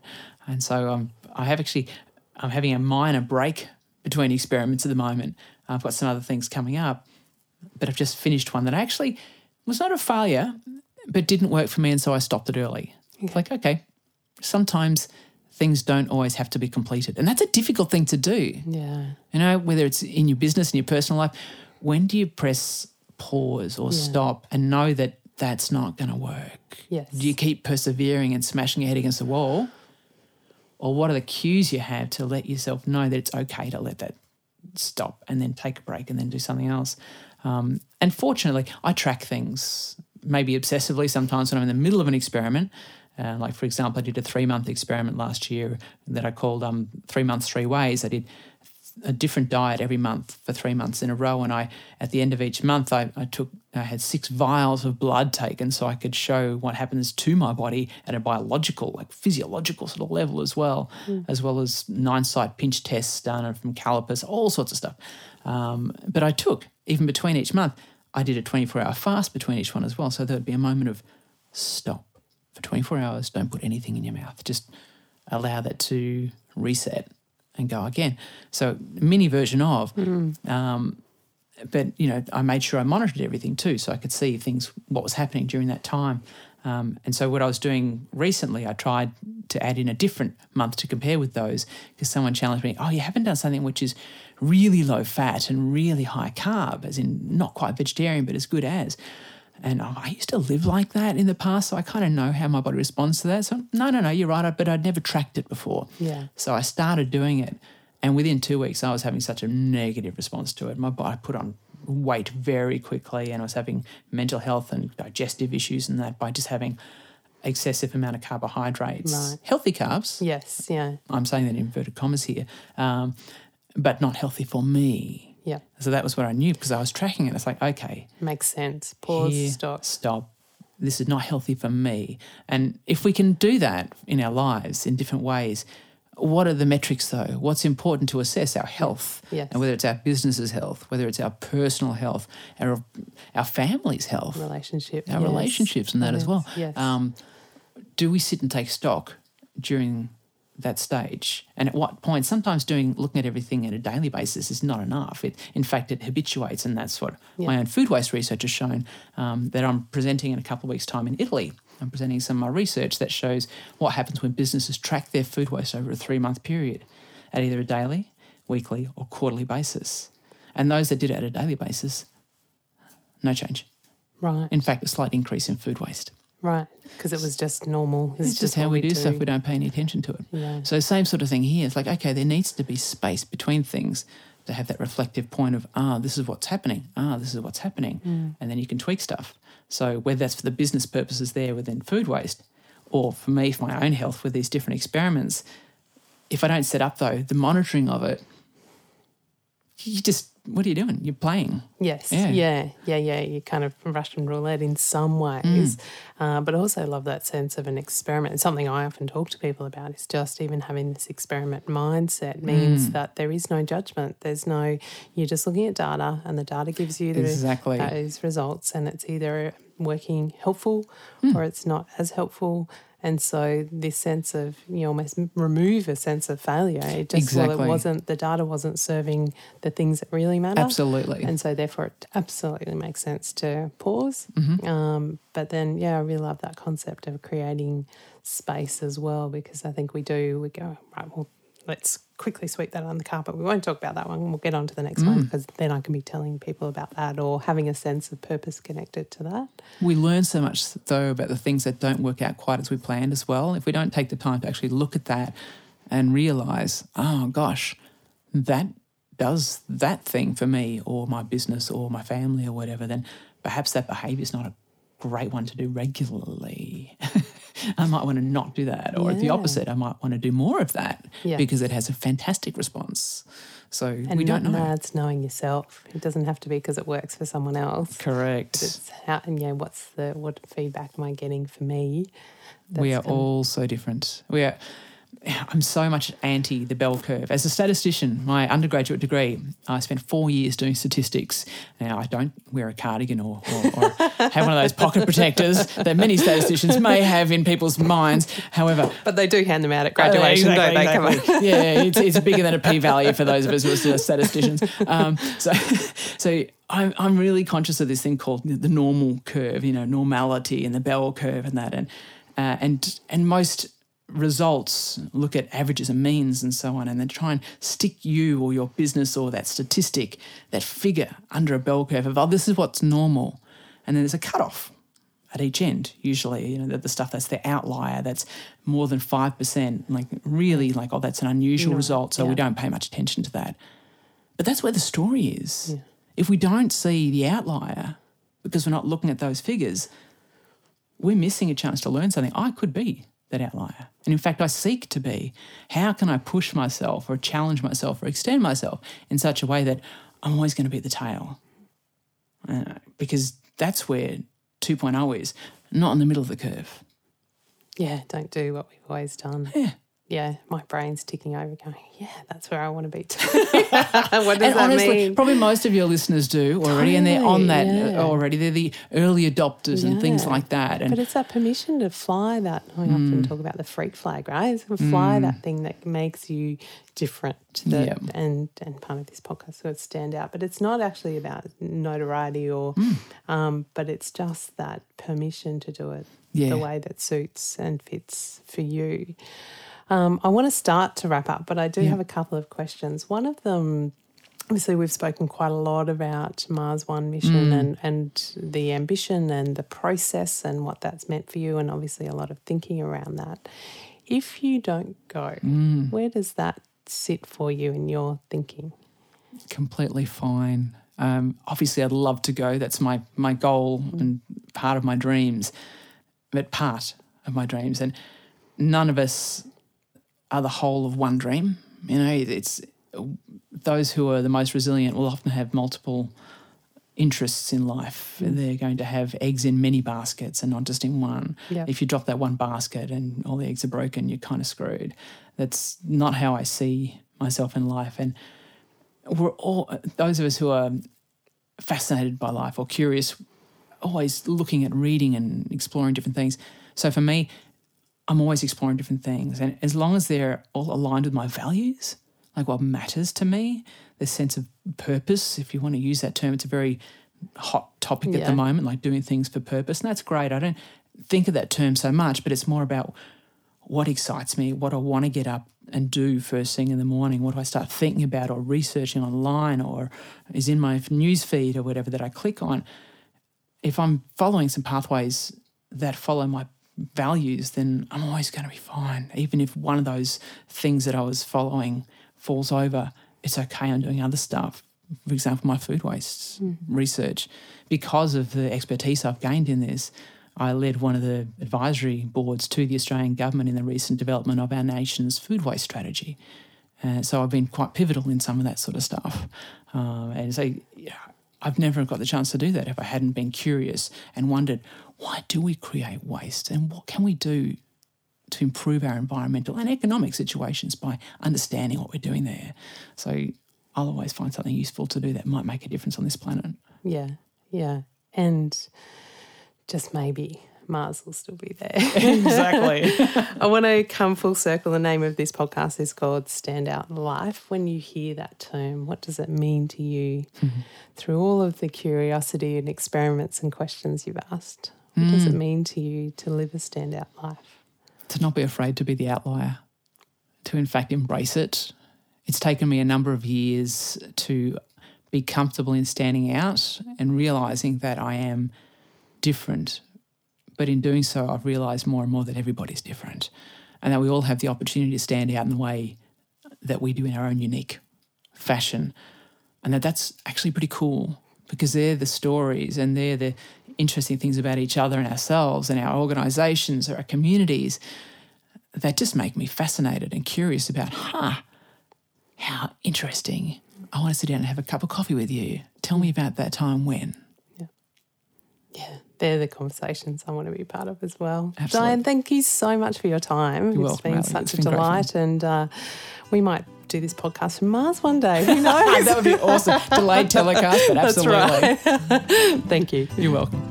And so um, I have actually, I'm having a minor break between experiments at the moment. I've got some other things coming up, but I've just finished one that actually was not a failure, but didn't work for me, and so I stopped it early. It's like, okay, sometimes things don't always have to be completed, and that's a difficult thing to do. yeah. You know, whether it's in your business, in your personal life, when do you press pause or stop and know that that's not going to work? Yes. Do you keep persevering and smashing your head against the wall? Or what are the cues you have to let yourself know that it's okay to let that stop and then take a break and then do something else? Um, and fortunately, I track things maybe obsessively sometimes when I'm in the middle of an experiment. Uh, like, for example, I did a three month experiment last year that I called um, Three Months, Three Ways. I did a different diet every month for three months in a row. And I, at the end of each month, I, I took, I had six vials of blood taken so I could show what happens to my body at a biological, like physiological sort of level as well, as well as nine site pinch tests done from calipers, all sorts of stuff. Um, but I took, even between each month, I did a 24 hour fast between each one as well. So there would be a moment of stop for 24 hours, don't put anything in your mouth. Just allow that to reset and go again. So mini version of, um, but you know, I made sure I monitored everything too, so I could see things what was happening during that time. Um, and so, what I was doing recently, I tried to add in a different month to compare with those because someone challenged me, Oh, you haven't done something which is really low fat and really high carb, as in not quite vegetarian, but as good as. And oh, I used to live like that in the past, so I kind of know how my body responds to that. So, no, no, no, you're right, but I'd never tracked it before. Yeah. So I started doing it, and within two weeks, I was having such a negative response to it. My body put on weight very quickly, and I was having mental health and digestive issues and that by just having excessive amount of carbohydrates, Right. healthy carbs. Yes. Yeah. I'm saying that in inverted commas here, um, but not healthy for me. Yeah. So that was what I knew because I was tracking it. It's like, okay, Makes sense. Pause. here, Stop. Stop. This is not healthy for me. And if we can do that in our lives in different ways, what are the metrics though? What's important to assess our health? Yes. And whether it's our business's health, whether it's our personal health, our our family's health, Relationship. our yes. relationships and that as well. Yes. Um, do we sit and take stock during that stage? And at what point? Sometimes doing looking at everything on a daily basis is not enough. It, in fact, it habituates, and that's what my own food waste research has shown. Um, that I'm presenting in a couple of weeks' time in Italy. I'm presenting some of my research that shows what happens when businesses track their food waste over a three month period at either a daily, weekly, or quarterly basis. And those that did it at a daily basis, no change. right. In fact, a slight increase in food waste. Right. Because it was just normal. It's, just how what we do, stuff. We don't pay any attention to it. Yeah. So same sort of thing here. It's like okay, there needs to be space between things to have that reflective point of ah, this is what's happening. Ah, this is what's happening, Mm. and then you can tweak stuff. So whether that's for the business purposes there within food waste, or for me for my own health with these different experiments, if I don't set up though the monitoring of it, you just what are you doing? You're playing. Yes. Yeah. Yeah. yeah. Yeah. You kind of Russian roulette in some ways, Mm. uh, but also love that sense of an experiment. It's something I often talk to people about is just even having this experiment mindset means Mm. that there is no judgment. There's no, you're just looking at data and the data gives you the, Exactly. those results and it's either working helpful Hmm. or it's not as helpful. And so this sense of you almost remove a sense of failure. It just well, Exactly. it wasn't the data wasn't serving the things that really matter. Absolutely. And so, therefore, it absolutely makes sense to pause. Mm-hmm. Um, but then, yeah, I really love that concept of creating space as well because I think we do, we go, right, well, let's quickly sweep that on the carpet. We won't talk about that one. We'll get on to the next Mm. one because then I can be telling people about that or having a sense of purpose connected to that. We learn so much though about the things that don't work out quite as we planned as well. If we don't take the time to actually look at that and realize, oh gosh, that does that thing for me or my business or my family or whatever, then perhaps that behavior is not a great one to do regularly. I might want to not do that. Or the opposite, I might want to do more of that Yeah. because it has a fantastic response. So And we don't know. no, it's knowing yourself. It doesn't have to be because it works for someone else. Correct. It's how, and yeah, what's the, what feedback am I getting for me? we are That's all so different. We are. I'm so much anti the bell curve. As a statistician, my undergraduate degree, I spent four years doing statistics. Now, I don't wear a cardigan or, or, or have one of those pocket protectors that many statisticians may have in people's minds. However, But they do hand them out at graduation, Uh, don't they? Exactly. yeah, it's, it's bigger than a p value for those of us who are statisticians. Um, so, so I'm I'm really conscious of this thing called the normal curve, you know, normality and the bell curve and that, and uh, and and most results look at averages and means and so on, and then try and stick you or your business or that statistic, that figure under a bell curve of oh, this is what's normal, and then there's a cutoff at each end usually you know the, the stuff that's the outlier that's more than 5% like really like oh that's an unusual No, result so we don't pay much attention to that. But that's where the story is. If we don't see the outlier because we're not looking at those figures we're missing a chance to learn something. I could be that outlier and in fact i seek to be how can i push myself or challenge myself or extend myself in such a way that i'm always going to be at the tail uh, because that's where 2.0 is, not in the middle of the curve. Yeah, don't do what we've always done. Yeah. Yeah, my brain's ticking over, going, yeah, that's where I want to be too. what does and that honestly, mean? probably most of your listeners do already, and they're on that yeah. already. They're the early adopters and things like that. And But it's that permission to fly that. I often mm. talk about the freak flag, right? It's to fly mm. that thing that makes you different to the, Yeah. and and part of this podcast so it stand out. But it's not actually about notoriety or, mm. um, but it's just that permission to do it Yeah. the way that suits and fits for you. Um, I want to start to wrap up, but I do have a couple of questions. One of them obviously we've spoken quite a lot about Mars One mission and, and the ambition and the process and what that's meant for you, and obviously a lot of thinking around that. If you don't go, where does that sit for you in your thinking? completely fine. Um, obviously, I'd love to go. That's my my goal and part of my dreams, but part of my dreams. And none of us are the whole of one dream. You know, it's those who are the most resilient will often have multiple interests in life. Mm. They're going to have eggs in many baskets and not just in one. Yeah. If you drop that one basket and all the eggs are broken, you're kind of screwed. That's not how I see myself in life. And we're all those of us who are fascinated by life or curious, always looking at reading and exploring different things. So for me, I'm always exploring different things, and as long as they're all aligned with my values, like what matters to me, the sense of purpose, if you want to use that term, it's a very hot topic at the moment, like doing things for purpose, and that's great. I don't think of that term so much, but it's more about what excites me, what I want to get up and do first thing in the morning, what do I start thinking about or researching online or is in my news feed or whatever that I click on. If I'm following some pathways that follow my values, then I'm always going to be fine. Even if one of those things that I was following falls over, it's okay. I'm doing other stuff. For example, my food waste research. Because of the expertise I've gained in this, I led one of the advisory boards to the Australian government in the recent development of our nation's food waste strategy. Uh, so I've been quite pivotal in some of that sort of stuff. Uh, and so yeah, I've never got the chance to do that if I hadn't been curious and wondered why do we create waste and what can we do to improve our environmental and economic situations by understanding what we're doing there. So I'll always find something useful to do that might make a difference on this planet. Yeah, yeah. And just maybe Mars will still be there. exactly. I want to come full circle. The name of this podcast is called Standout Life. When you hear that term, what does it mean to you mm-hmm. through all of the curiosity and experiments and questions you've asked? What does it mm. mean to you to live a standout life? to not be afraid to be the outlier, to in fact embrace it. It's taken me a number of years to be comfortable in standing out and realizing that I am different. But in doing so, I've realized more and more that everybody's different and that we all have the opportunity to stand out in the way that we do in our own unique fashion. And that that's actually pretty cool because they're the stories and they're the interesting things about each other and ourselves and our organizations or our communities that just make me fascinated and curious about, huh, how interesting. I want to sit down and have a cup of coffee with you. Tell me about that time when. Yeah, they're the conversations I want to be part of as well. Absolutely. Dianne, thank you so much for your time. You're it's been such It's a been delight, and uh, we might do this podcast from Mars one day. Who knows? that would be awesome. Delayed telecast, but absolutely. right. Thank you. You're welcome.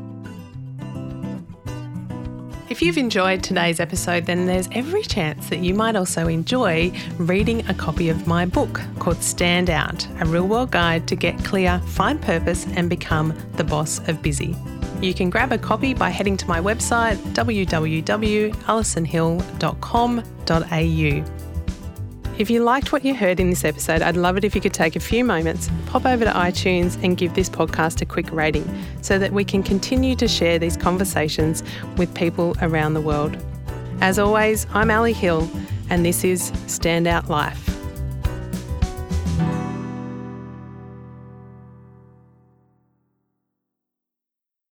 If you've enjoyed today's episode, then there's every chance that you might also enjoy reading a copy of my book called Stand Out, a real world guide to get clear, find purpose, and become the boss of busy. You can grab a copy by heading to my website www.alisonhill.com.au. If you liked what you heard in this episode, I'd love it if you could take a few moments, pop over to iTunes and give this podcast a quick rating so that we can continue to share these conversations with people around the world. As always, I'm Ali Hill, and this is Standout Life.